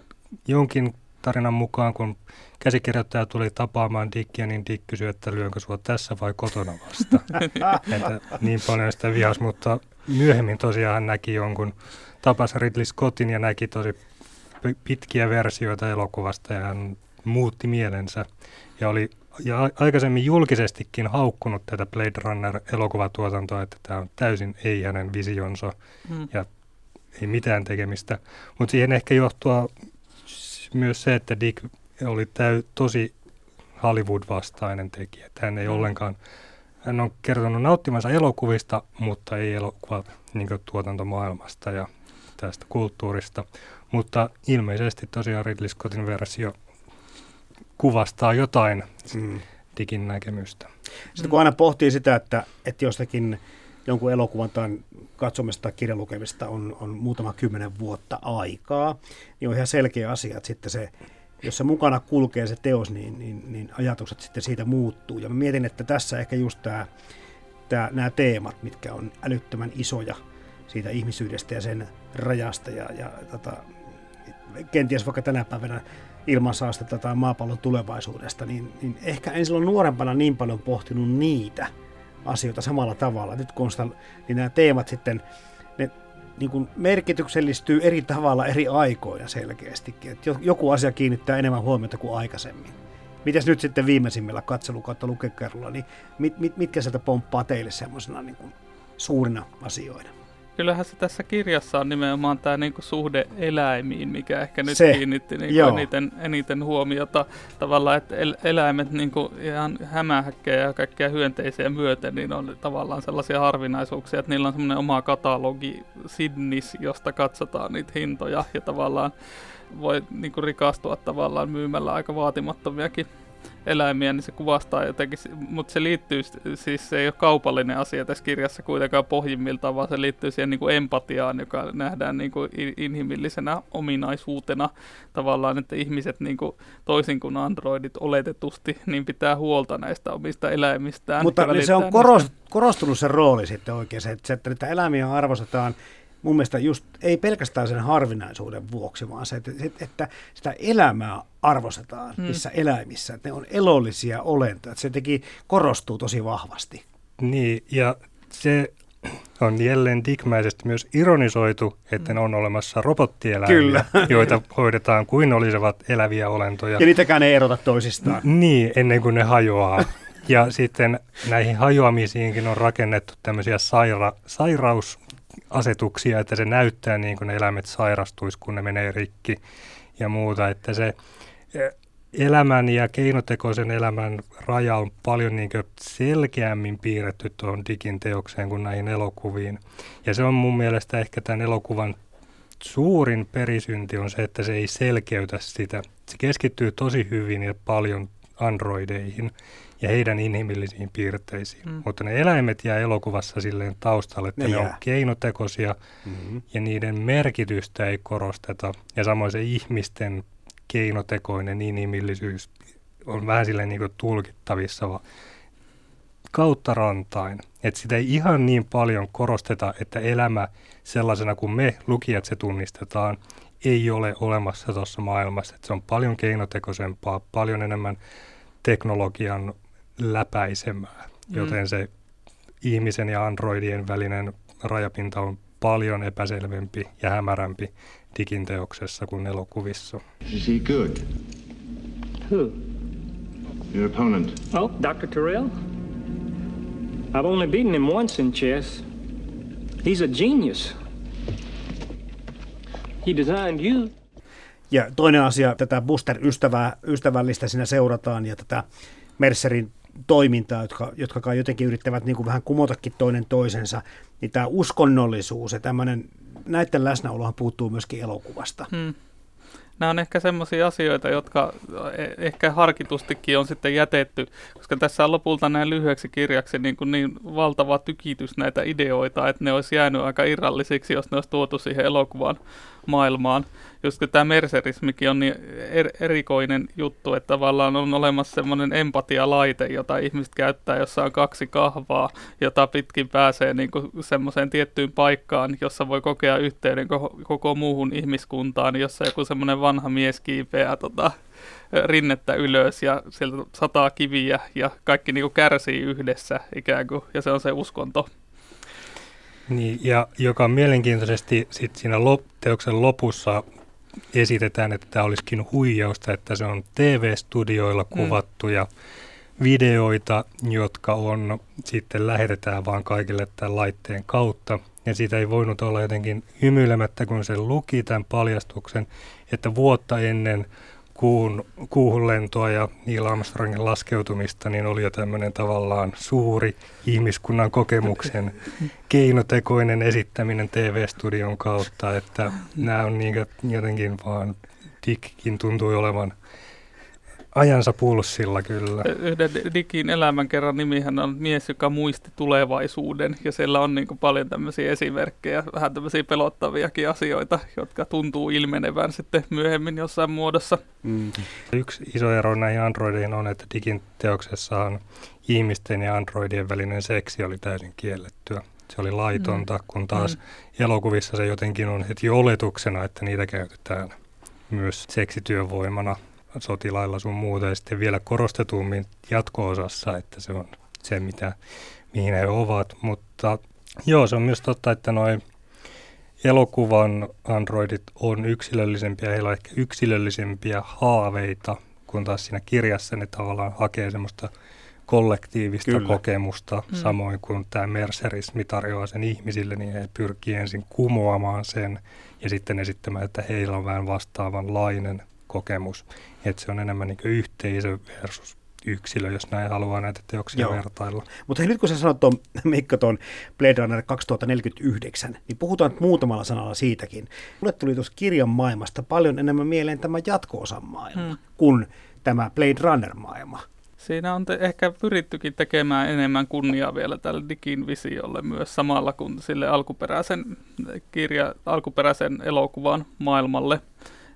jonkin tarinan mukaan, kun käsikirjoittaja tuli tapaamaan Dickia, niin Dick kysyi, että lyönkö sua tässä vai kotona vasta. että niin paljon sitä vihas, mutta myöhemmin tosiaan hän näki jonkun, tapasi Ridley Scottin ja näki tosi pitkiä versioita elokuvasta ja hän muutti mielensä ja oli ja aikaisemmin julkisestikin haukkunut tätä Blade Runner-elokuvatuotantoa, että tämä on täysin ei hänen visionsa Hmm. ja ei mitään tekemistä. Mutta siihen ehkä johtua myös se, että Dick oli täy, tosi Hollywood-vastainen tekijä. Hän ei Mm. ollenkaan, hän on kertonut nauttimansa elokuvista, mutta ei elokuva niin tuotantomaailmasta ja tästä kulttuurista. Mutta ilmeisesti tosiaan Ridley Scottin versio kuvastaa jotain Mm. Dickin näkemystä. Sitten kun aina pohtii sitä, että, että jostakin jonkun elokuvan tai katsomista tai kirjan lukemista on, on muutama kymmenen vuotta aikaa, niin on ihan selkeä asia, että sitten se, jos se mukana kulkee se teos, niin, niin, niin ajatukset sitten siitä muuttuu. Ja mä mietin, että tässä ehkä just tämä, tämä, nämä teemat, mitkä on älyttömän isoja siitä ihmisyydestä ja sen rajasta ja, ja tota, kenties vaikka tänä päivänä ilmansaastetta tai maapallon tulevaisuudesta, niin, niin ehkä en silloin nuorempana niin paljon pohtinut niitä asioita samalla tavalla. Nyt kun sitä, niin nämä teemat sitten, ne niin kuin merkityksellistyy eri tavalla eri aikoina selkeästikin. Jo- joku asia kiinnittää enemmän huomiota kuin aikaisemmin. Mites nyt sitten viimeisimmällä katselu- kautta lukekerralla, niin mit, mit, mitkä sieltä pomppaa teille semmoisena niin suurina asioina? Kyllähän se tässä kirjassa on nimenomaan tämä niinku suhde eläimiin, mikä ehkä nyt Se, kiinnitti niinku joo. eniten, eniten huomiota. Tavallaan, että el- eläimet niinku ihan hämähäkkejä ja kaikkia hyönteisiä myöten, niin on tavallaan sellaisia harvinaisuuksia, että niillä on semmoinen oma katalogi Sidnis, josta katsotaan niitä hintoja ja tavallaan voi niinku rikastua tavallaan myymällä aika vaatimattomiakin eläimiä, niin se kuvastaa jotenkin, mutta se liittyy, siis se ei ole kaupallinen asia tässä kirjassa kuitenkaan pohjimmiltaan, vaan se liittyy siihen niin kuin empatiaan, joka nähdään niin kuin inhimillisenä ominaisuutena tavallaan, että ihmiset niin kuin, toisin kuin androidit oletetusti, niin pitää huolta näistä omista eläimistään. Mutta niin se on korost, korostunut se rooli sitten oikein, se, että, että, että eläimiä arvostetaan mun mielestä just ei pelkästään sen harvinaisuuden vuoksi, vaan se, että, että sitä elämää arvostetaan hmm. niissä eläimissä, että ne on elollisia olentoja, että se teki korostuu tosi vahvasti. Niin, ja se on jälleen digmäisesti myös ironisoitu, että ne on olemassa robottieläimiä, Kyllä. joita hoidetaan kuin olisivat eläviä olentoja. Ja niitäkään ei erota toisistaan. Niin, ennen kuin ne hajoaa. Ja sitten näihin hajoamisiinkin on rakennettu tämmöisiä saira- sairaus asetuksia, että se näyttää niin kuin ne eläimet sairastuisi, kun ne menee rikki ja muuta, että se e, elämän ja keinotekoisen elämän raja on paljon niin selkeämmin piirretty tuohon digin teokseen kuin näihin elokuviin. Ja se on mun mielestä ehkä tämän elokuvan suurin perisynti on se, että se ei selkeytä sitä. Se keskittyy tosi hyvin ja paljon androideihin ja heidän inhimillisiin piirteisiin. Mm. Mutta ne eläimet jää elokuvassa silleen taustalle, että ne, ne on keinotekoisia mm-hmm. ja niiden merkitystä ei korosteta. Ja samoin se ihmisten keinotekoinen inhimillisyys on vähän silleen niin kuin tulkittavissa kautta rantain. Että sitä ei ihan niin paljon korosteta, että elämä sellaisena kuin me lukijat se tunnistetaan, ei ole olemassa tuossa maailmassa. Että se on paljon keinotekoisempaa, paljon enemmän teknologian läpäisemään, mm. joten se ihmisen ja androidien välinen rajapinta on paljon epäselvempi ja hämärämpi digin teoksessa kuin elokuvissa. Is he good? Who? Your opponent. Oh, Dr. Terrell? I've only beaten him once in chess. He's a genius. He designed you. Ja toinen asia, tätä Booster-ystävää, ystävällistä siinä seurataan ja tätä Mercerin toimintaa, jotka, jotka kai jotenkin yrittävät niin kuin vähän kumotakin toinen toisensa, niin tämä uskonnollisuus ja tämmöinen, näiden läsnäolohan puuttuu myöskin elokuvasta. Hmm nämä on ehkä semmoisia asioita, jotka e- ehkä harkitustikin on sitten jätetty, koska tässä on lopulta näin lyhyeksi kirjaksi niin, kuin niin valtava tykitys näitä ideoita, että ne olisi jäänyt aika irrallisiksi, jos ne olisi tuotu siihen elokuvan maailmaan. Just kun tämä merserismikin on niin er, erikoinen juttu, että tavallaan on olemassa semmoinen empatialaite, jota ihmiset käyttää, jossa on kaksi kahvaa, jota pitkin pääsee niin kuin semmoiseen tiettyyn paikkaan, jossa voi kokea yhteyden koko, koko muuhun ihmiskuntaan, jossa joku semmoinen vanha mies kiipeää tota, rinnettä ylös ja sieltä sataa kiviä ja kaikki niin kuin kärsii yhdessä ikään kuin, ja se on se uskonto. Niin, ja joka mielenkiintoisesti sit siinä lop- teoksen lopussa esitetään, että tämä olisikin huijausta, että se on TV-studioilla kuvattuja mm. videoita, jotka on sitten lähetetään vaan kaikille tämän laitteen kautta. Ja siitä ei voinut olla jotenkin hymyilemättä, kun se luki tämän paljastuksen, että vuotta ennen kuun, kuuhun lentoa ja Neil Armstrongin laskeutumista, niin oli jo tämmöinen tavallaan suuri ihmiskunnan kokemuksen keinotekoinen esittäminen TV-studion kautta, että nämä on niin jotenkin vaan Dickkin tuntui olevan ajansa pulssilla kyllä. Yhden digin elämänkerran nimihän on mies, joka muisti tulevaisuuden, ja siellä on niin paljon tämmöisiä esimerkkejä, vähän tämmöisiä pelottaviakin asioita, jotka tuntuu ilmenevän sitten myöhemmin jossain muodossa. Mm. Yksi iso ero näihin androideihin on, että digin teoksessaan ihmisten ja androidien välinen seksi oli täysin kiellettyä. Se oli laitonta, mm. kun taas mm. elokuvissa se jotenkin on heti oletuksena, että niitä käytetään myös seksityövoimana sotilailla sun muuta ja sitten vielä korostetummin jatko-osassa, että se on se, mitä, mihin he ovat. Mutta joo, se on myös totta, että noin elokuvan androidit on yksilöllisempiä, heillä on ehkä yksilöllisempiä haaveita, kun taas siinä kirjassa ne tavallaan hakee semmoista kollektiivista Kyllä. kokemusta, mm. samoin kuin tämä mercerismi tarjoaa sen ihmisille, niin he pyrkii ensin kumoamaan sen ja sitten esittämään, että heillä on vähän vastaavanlainen kokemus. Että se on enemmän niin yhteisö versus yksilö, jos näin haluaa näitä teoksia Joo. vertailla. Mutta nyt kun sä sanot tuon, Mikko, tuon Blade Runner 2049, niin puhutaan muutamalla sanalla siitäkin. Mulle tuli tuossa kirjan maailmasta paljon enemmän mieleen tämä jatko-osan maailma, hmm. kun tämä Blade Runner-maailma. Siinä on te- ehkä pyrittykin tekemään enemmän kunniaa vielä tälle Dikin visiolle myös samalla kuin sille alkuperäisen kirja, alkuperäisen elokuvan maailmalle.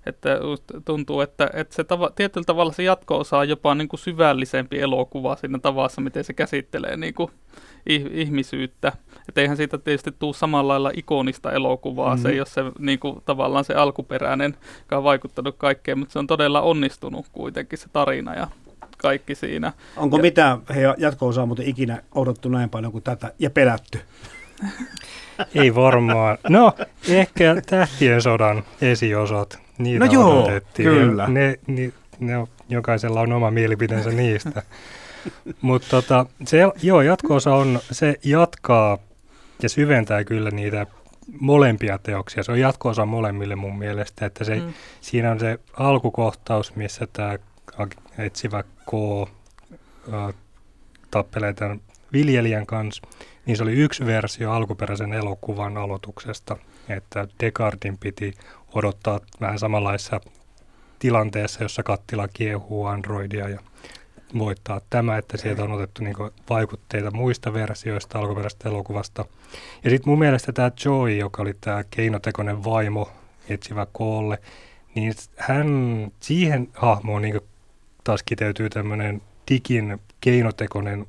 Että tuntuu, että, että se tava, tietyllä tavalla se jatko-osa on jopa niin kuin syvällisempi elokuva siinä tavassa, miten se käsittelee niin kuin ih- ihmisyyttä. Että eihän siitä tietysti tule samalla lailla ikonista elokuvaa, mm-hmm. se ei ole se niin kuin, tavallaan se alkuperäinen, joka on vaikuttanut kaikkeen, mutta se on todella onnistunut kuitenkin se tarina ja kaikki siinä. Onko ja, mitään he jatko-osaa muuten ikinä odotettu näin paljon kuin tätä ja pelätty? Ei varmaan. No, ehkä Tähtien sodan esiosat. Niitä No joo, kyllä. Ne, ne, ne on, jokaisella on oma mielipiteensä niistä. Mutta tota, se, joo, jatko-osa on, se jatkaa ja syventää kyllä niitä molempia teoksia. Se on jatko-osa molemmille mun mielestä, että se, mm. siinä on se alkukohtaus, missä tämä etsivä K äh, tappelee tämän viljelijän kanssa, niin se oli yksi versio alkuperäisen elokuvan aloituksesta, että Descartin piti odottaa vähän samanlaisessa tilanteessa, jossa kattila kiehuu androidia ja voittaa tämä, että sieltä on otettu niin vaikutteita muista versioista alkuperäisestä elokuvasta. Ja sitten mun mielestä tämä Joy, joka oli tämä keinotekoinen vaimo etsivä koolle, niin hän siihen hahmoon niin taas kiteytyy tämmöinen digin keinotekoinen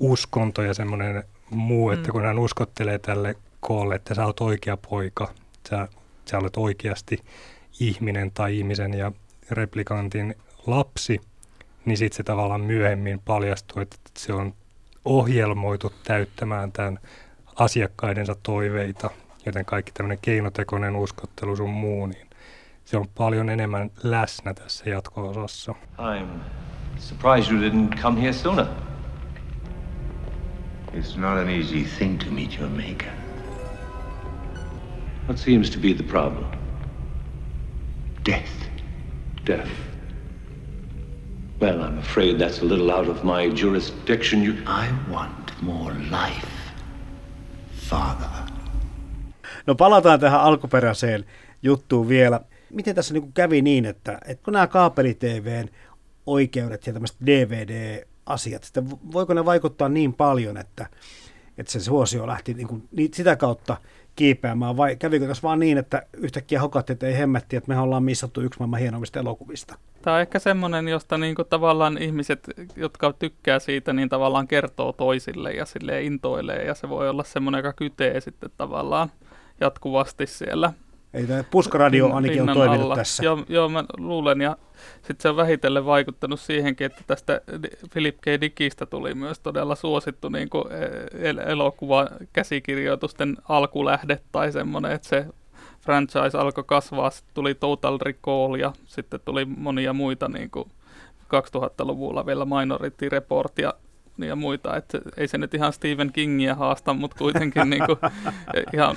uskonto ja semmoinen muu, että kun hän uskottelee tälle koolle, että sä oot oikea poika, sä, sä olet oikeasti ihminen tai ihmisen ja replikantin lapsi, niin sitten se tavallaan myöhemmin paljastuu, että se on ohjelmoitu täyttämään tämän asiakkaidensa toiveita, joten kaikki tämmöinen keinotekoinen uskottelu sun muu, niin se on paljon enemmän läsnä tässä jatko-osassa. I'm surprised you didn't come here sooner. It's not an easy thing to meet your maker. What seems to be the problem? Death. Death. Well, I'm afraid that's a little out of my jurisdiction. You... I want more life, Father. No palataan tähän alkuperäiseen juttuun vielä. Miten tässä niin kävi niin, että, että kun nämä kaapeli-TVn oikeudet ja tämmöiset DVD-asiat, että voiko ne vaikuttaa niin paljon, että, että se suosio lähti niin kuin, niin sitä kautta kiipeämään, vai kävikö tässä vaan niin, että yhtäkkiä hokattiin, että ei hemmetti, että me ollaan missattu yksi maailman hienoimmista elokuvista? Tämä on ehkä semmoinen, josta niinku tavallaan ihmiset, jotka tykkää siitä, niin tavallaan kertoo toisille ja sille intoilee. Ja se voi olla semmoinen, joka kytee sitten tavallaan jatkuvasti siellä. Ei tämä puskaradio ainakin on toiminut alla. tässä. Joo, joo, mä luulen. Ja sitten se on vähitellen vaikuttanut siihenkin, että tästä Philip K. Dickistä tuli myös todella suosittu niin kuin el- elokuva käsikirjoitusten alkulähde tai semmoinen, että se franchise alkoi kasvaa. Sitten tuli Total Recall ja sitten tuli monia muita niin kuin 2000-luvulla vielä Minority Report ja ja muita. Että ei se nyt ihan Stephen Kingia haasta, mutta kuitenkin niin kuin, ihan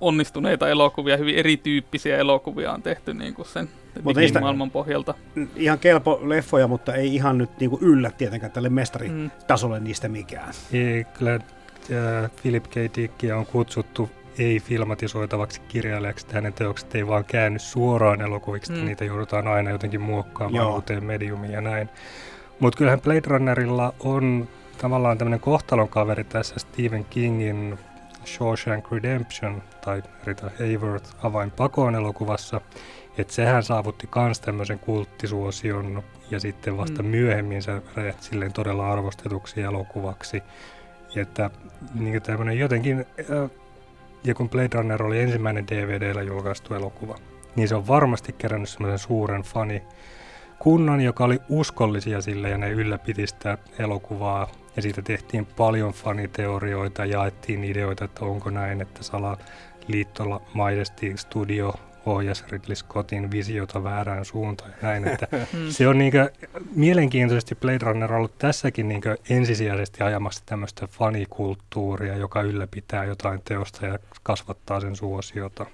onnistuneita elokuvia, hyvin erityyppisiä elokuvia on tehty niin kuin sen niistä, maailman pohjalta. Ihan kelpo leffoja, mutta ei ihan nyt niin kuin yllä tietenkään tälle mestaritasolle mm. niistä mikään. Ei, kyllä äh, Philip K. Dickia on kutsuttu ei-filmatisoitavaksi kirjailijaksi, hänen teokset ei vaan käänny suoraan elokuviksi, mm. niitä joudutaan aina jotenkin muokkaamaan Joo. uuteen mediumiin ja näin. Mutta kyllähän Blade Runnerilla on tavallaan tämmöinen kohtalon kaveri tässä Stephen Kingin Shawshank Redemption tai Rita Hayworth avain pakoon elokuvassa, että sehän saavutti myös tämmöisen kulttisuosion ja sitten vasta mm. myöhemmin se räjähti silleen todella arvostetuksi elokuvaksi. Ja että niin tämmöinen jotenkin, ja kun Blade Runner oli ensimmäinen DVDllä julkaistu elokuva, niin se on varmasti kerännyt semmoisen suuren fani kunnan, joka oli uskollisia sille ja ne ylläpiti sitä elokuvaa. Ja siitä tehtiin paljon faniteorioita, jaettiin ideoita, että onko näin, että salaliittolla maisesti studio ohjasi Ridley Scottin visiota väärään suuntaan ja näin. Että mm. se on niinkö, mielenkiintoisesti Blade Runner ollut tässäkin niinkö ensisijaisesti ajamassa tämmöistä fanikulttuuria, joka ylläpitää jotain teosta ja kasvattaa sen suosiota.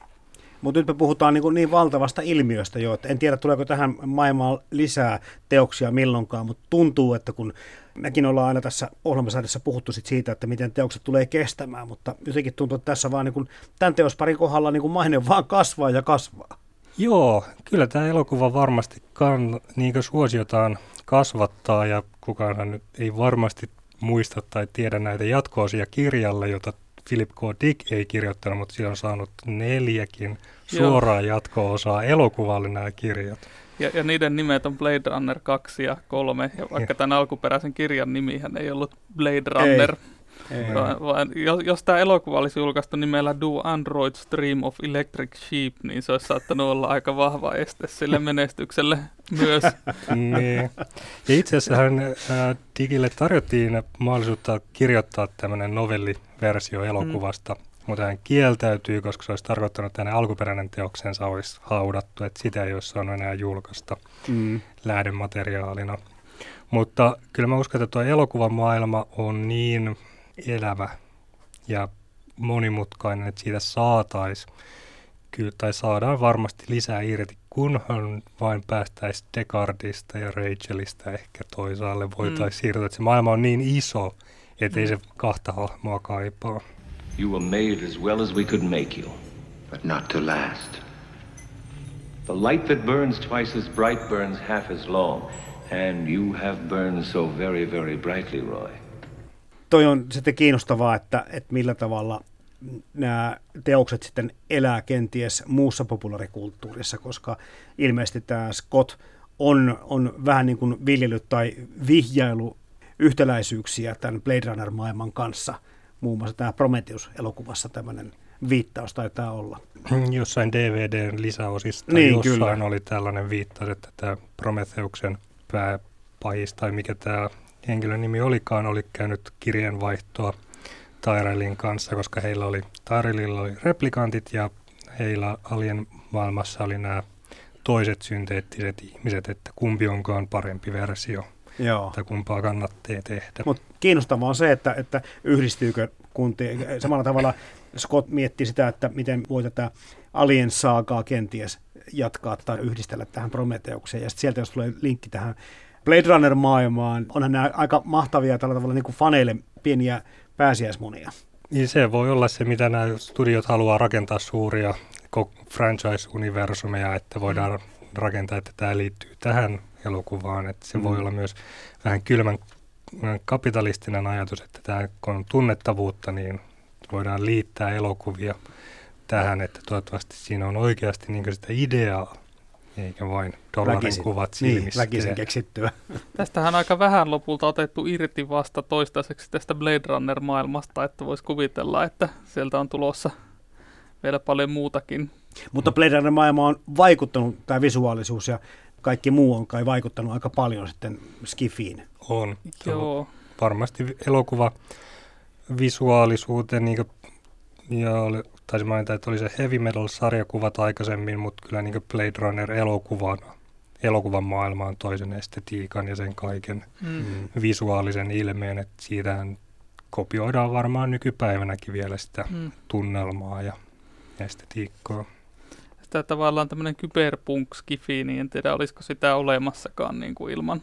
Mutta nyt me puhutaan niin, niin valtavasta ilmiöstä jo, että en tiedä tuleeko tähän maailmaan lisää teoksia milloinkaan, mutta tuntuu, että kun mekin ollaan aina tässä ohjelmasarjassa puhuttu sit siitä, että miten teokset tulee kestämään, mutta jotenkin tuntuu, että tässä vaan niin kuin, tämän teosparin kohdalla niin kuin maine vaan kasvaa ja kasvaa. Joo, kyllä tämä elokuva varmasti kan, niin suosiotaan kasvattaa ja kukaan nyt ei varmasti muista tai tiedä näitä jatkoosia kirjalle, jota Philip K. Dick ei kirjoittanut, mutta siellä on saanut neljäkin suoraa jatko-osaa elokuvalle nämä kirjat. Ja, ja niiden nimet on Blade Runner 2 ja 3, ja vaikka ja. tämän alkuperäisen kirjan nimihän ei ollut Blade Runner, ei. Jos, jos tämä elokuva olisi julkaistu nimellä Do Android Stream of Electric Sheep, niin se olisi saattanut olla aika vahva este sille menestykselle myös. niin. Ja itse asiassa hän, äh, Digille tarjottiin mahdollisuutta kirjoittaa tämmöinen novelliversio elokuvasta, mm. mutta hän kieltäytyy, koska se olisi tarkoittanut, että hänen alkuperäinen teoksensa olisi haudattu, että sitä ei olisi saanut enää julkaista mm. lähdemateriaalina. Mutta kyllä mä uskon, että tuo elokuvan maailma on niin elävä ja monimutkainen, että siitä saataisiin kyllä, tai saadaan varmasti lisää irti, kunhan vain päästäisiin Descartesista ja Rachelista ehkä toisaalle voitaisiin mm. siirtyä, että se maailma on niin iso, ettei mm. se kahta hahmoa kaipaa. You were made as well as we could make you. But not to last. The light that burns twice as bright burns half as long. And you have burned so very, very brightly, Roy toi on sitten kiinnostavaa, että, että millä tavalla nämä teokset sitten elää kenties muussa populaarikulttuurissa, koska ilmeisesti tämä Scott on, on vähän niin kuin viljellyt tai vihjailu yhtäläisyyksiä tämän Blade Runner-maailman kanssa. Muun muassa tämä Prometheus-elokuvassa tämmöinen viittaus taitaa olla. Jossain DVDn lisäosista niin, jossain kyllä. oli tällainen viittaus, että tämä Prometheuksen pääpahis tai mikä tämä henkilön nimi olikaan, oli käynyt kirjeenvaihtoa Tyrellin kanssa, koska heillä oli, Tyrellilla oli replikantit ja heillä alien maailmassa oli nämä toiset synteettiset ihmiset, että kumpi onkaan parempi versio. Joo. Tai kumpaa kannattaa tehdä. Mutta kiinnostavaa on se, että, että yhdistyykö kunti, samalla tavalla Scott mietti sitä, että miten voi tätä Alien saagaa kenties jatkaa tai yhdistellä tähän Prometeukseen. Ja sitten sieltä, jos tulee linkki tähän Blade Runner-maailmaan, onhan nämä aika mahtavia tällä tavalla niin kuin faneille pieniä pääsiäismunia. Niin se voi olla se, mitä nämä studiot haluaa rakentaa suuria franchise-universumeja, että voidaan mm. rakentaa, että tämä liittyy tähän elokuvaan. Että se mm. voi olla myös vähän kylmän kapitalistinen ajatus, että tämä kun on tunnettavuutta, niin voidaan liittää elokuvia tähän, että toivottavasti siinä on oikeasti niin sitä ideaa eikä vain dollarin väkisin, kuvat silmistä. Niin, väkisin keksittyä. Tästähän on aika vähän lopulta otettu irti vasta toistaiseksi tästä Blade Runner-maailmasta, että voisi kuvitella, että sieltä on tulossa vielä paljon muutakin. Mutta Blade Runner-maailma on vaikuttanut, tämä visuaalisuus ja kaikki muu on kai vaikuttanut aika paljon sitten Skifiin. On. Joo. Varmasti elokuva visuaalisuuteen, niin ja taisin mainita, että oli se Heavy Metal-sarjakuvat aikaisemmin, mutta kyllä niin Blade Runner elokuvan, elokuvan maailmaan toisen estetiikan ja sen kaiken mm. visuaalisen ilmeen, että siitähän kopioidaan varmaan nykypäivänäkin vielä sitä mm. tunnelmaa ja estetiikkaa. Sitä tavallaan tämmöinen kyberpunk skifi, niin en tiedä olisiko sitä olemassakaan niin kuin ilman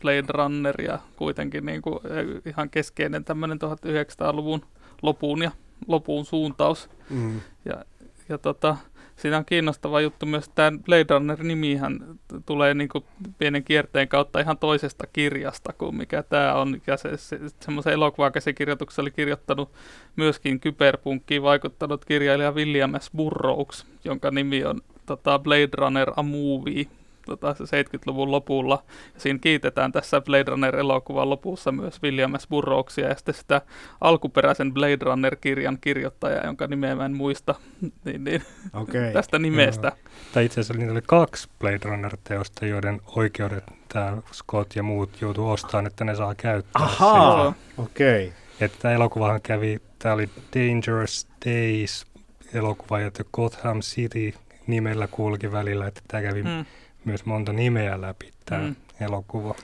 Blade Runneria kuitenkin niin kuin eh, ihan keskeinen tämmöinen 1900-luvun lopun ja lopun suuntaus. Mm. Ja, ja tota, siinä on kiinnostava juttu myös, että tämä Blade Runner-nimihän tulee niin kuin pienen kierteen kautta ihan toisesta kirjasta kuin mikä tämä on. Ja se, se, semmoisen elokuvakäsikirjoituksen oli kirjoittanut myöskin kyberpunkkiin vaikuttanut kirjailija William S. Burroughs, jonka nimi on tota, Blade Runner a Movie, tota, 70-luvun lopulla. Ja siinä kiitetään tässä Blade Runner-elokuvan lopussa myös William S. Burroughsia ja sitten sitä alkuperäisen Blade Runner-kirjan kirjoittajaa, jonka nimeä mä en muista niin, niin, okay. tästä nimestä. Tai itse asiassa niitä oli kaksi Blade Runner-teosta, joiden oikeudet tämä Scott ja muut joutuu ostamaan, että ne saa käyttää. Ahaa, okei. Okay. Että elokuvahan kävi, tämä oli Dangerous Days elokuva, ja Gotham City nimellä kulki välillä, että tämä kävi hmm myös monta nimeä läpi tämä mm. elokuva.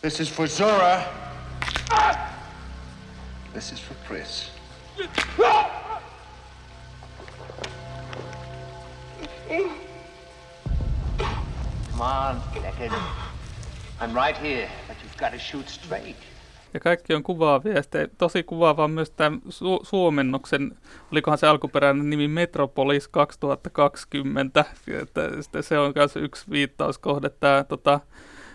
This is for Zora. This is for Chris. Come on, Deckard. I'm right here, but you've got to shoot straight. Ja kaikki on kuvaavia. Ja sitten tosi kuvaava on myös tämä su- suomennoksen, olikohan se alkuperäinen nimi Metropolis 2020. Että se on myös yksi viittauskohde, tämä tota,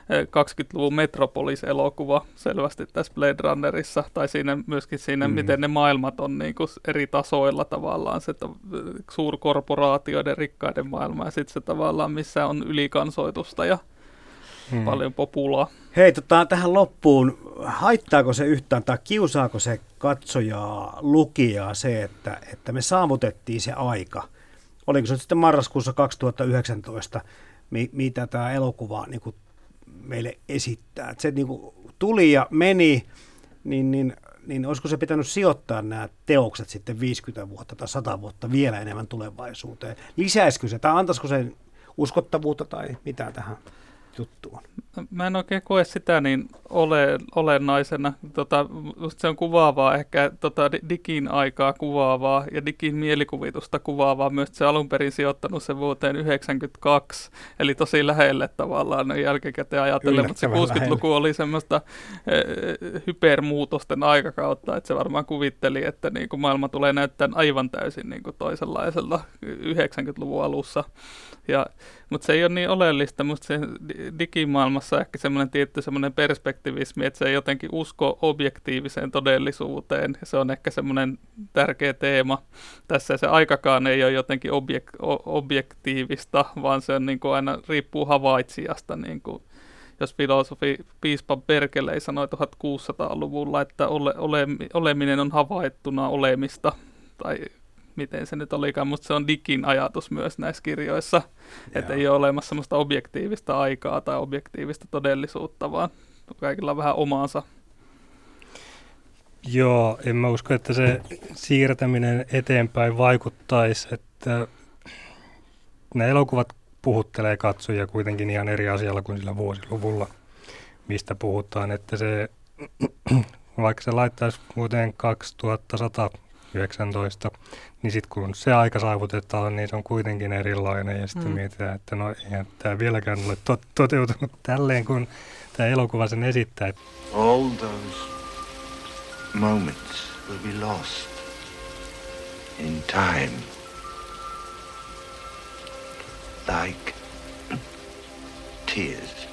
20-luvun Metropolis-elokuva selvästi tässä Blade Runnerissa, tai siinä myöskin siinä, mm. miten ne maailmat on niin kuin eri tasoilla tavallaan, se suurkorporaatioiden rikkaiden maailma, ja sitten se tavallaan, missä on ylikansoitusta ja hmm. paljon populaa. Hei, tota, tähän loppuun, haittaako se yhtään tai kiusaako se katsojaa, lukijaa se, että, että me saavutettiin se aika? Oliko se sitten marraskuussa 2019, mi, mitä tämä elokuva niin kuin meille esittää. Että se niin kuin tuli ja meni, niin, niin, niin olisiko se pitänyt sijoittaa nämä teokset sitten 50 vuotta tai 100 vuotta vielä enemmän tulevaisuuteen? Lisäisikö se tai antaisiko se uskottavuutta tai mitä tähän juttuun? Mä en oikein koe sitä niin ole, olennaisena. Tota, se on kuvaavaa, ehkä tota, digin aikaa kuvaavaa ja digin mielikuvitusta kuvaavaa. Myös se alun perin sijoittanut sen vuoteen 1992, eli tosi lähelle tavallaan no jälkikäteen ajatellen, mutta se 60-luku oli semmoista eh, hypermuutosten aikakautta, että se varmaan kuvitteli, että niin kuin maailma tulee näyttämään aivan täysin niin kuin toisenlaisella 90-luvun alussa. Ja, mutta se ei ole niin oleellista, mutta se digimaailmassa ehkä semmoinen tietty semmoinen perspektivismi, että se ei jotenkin usko objektiiviseen todellisuuteen. Se on ehkä semmoinen tärkeä teema. Tässä se aikakaan ei ole jotenkin objek- objektiivista, vaan se on niin kuin aina riippuu havaitsijasta. Niin kuin, jos filosofi piispa Berkeley sanoi 1600-luvulla, että ole, ole, oleminen on havaittuna olemista, tai miten se nyt olikaan, mutta se on digin ajatus myös näissä kirjoissa, että ei ole olemassa sellaista objektiivista aikaa tai objektiivista todellisuutta, vaan kaikilla on vähän omaansa. Joo, en mä usko, että se siirtäminen eteenpäin vaikuttaisi, että nämä elokuvat puhuttelee katsojia kuitenkin ihan eri asialla kuin sillä vuosiluvulla, mistä puhutaan, että se, vaikka se laittaisi vuoteen 2100 19, niin sitten kun se aika saavutetaan, niin se on kuitenkin erilainen ja sitten mm. mietitään, että no eihän tämä vieläkään ole to- toteutunut tälleen, kun tämä elokuva sen esittää. All those moments will be lost in time. Like tears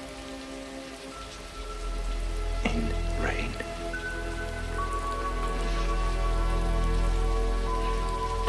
in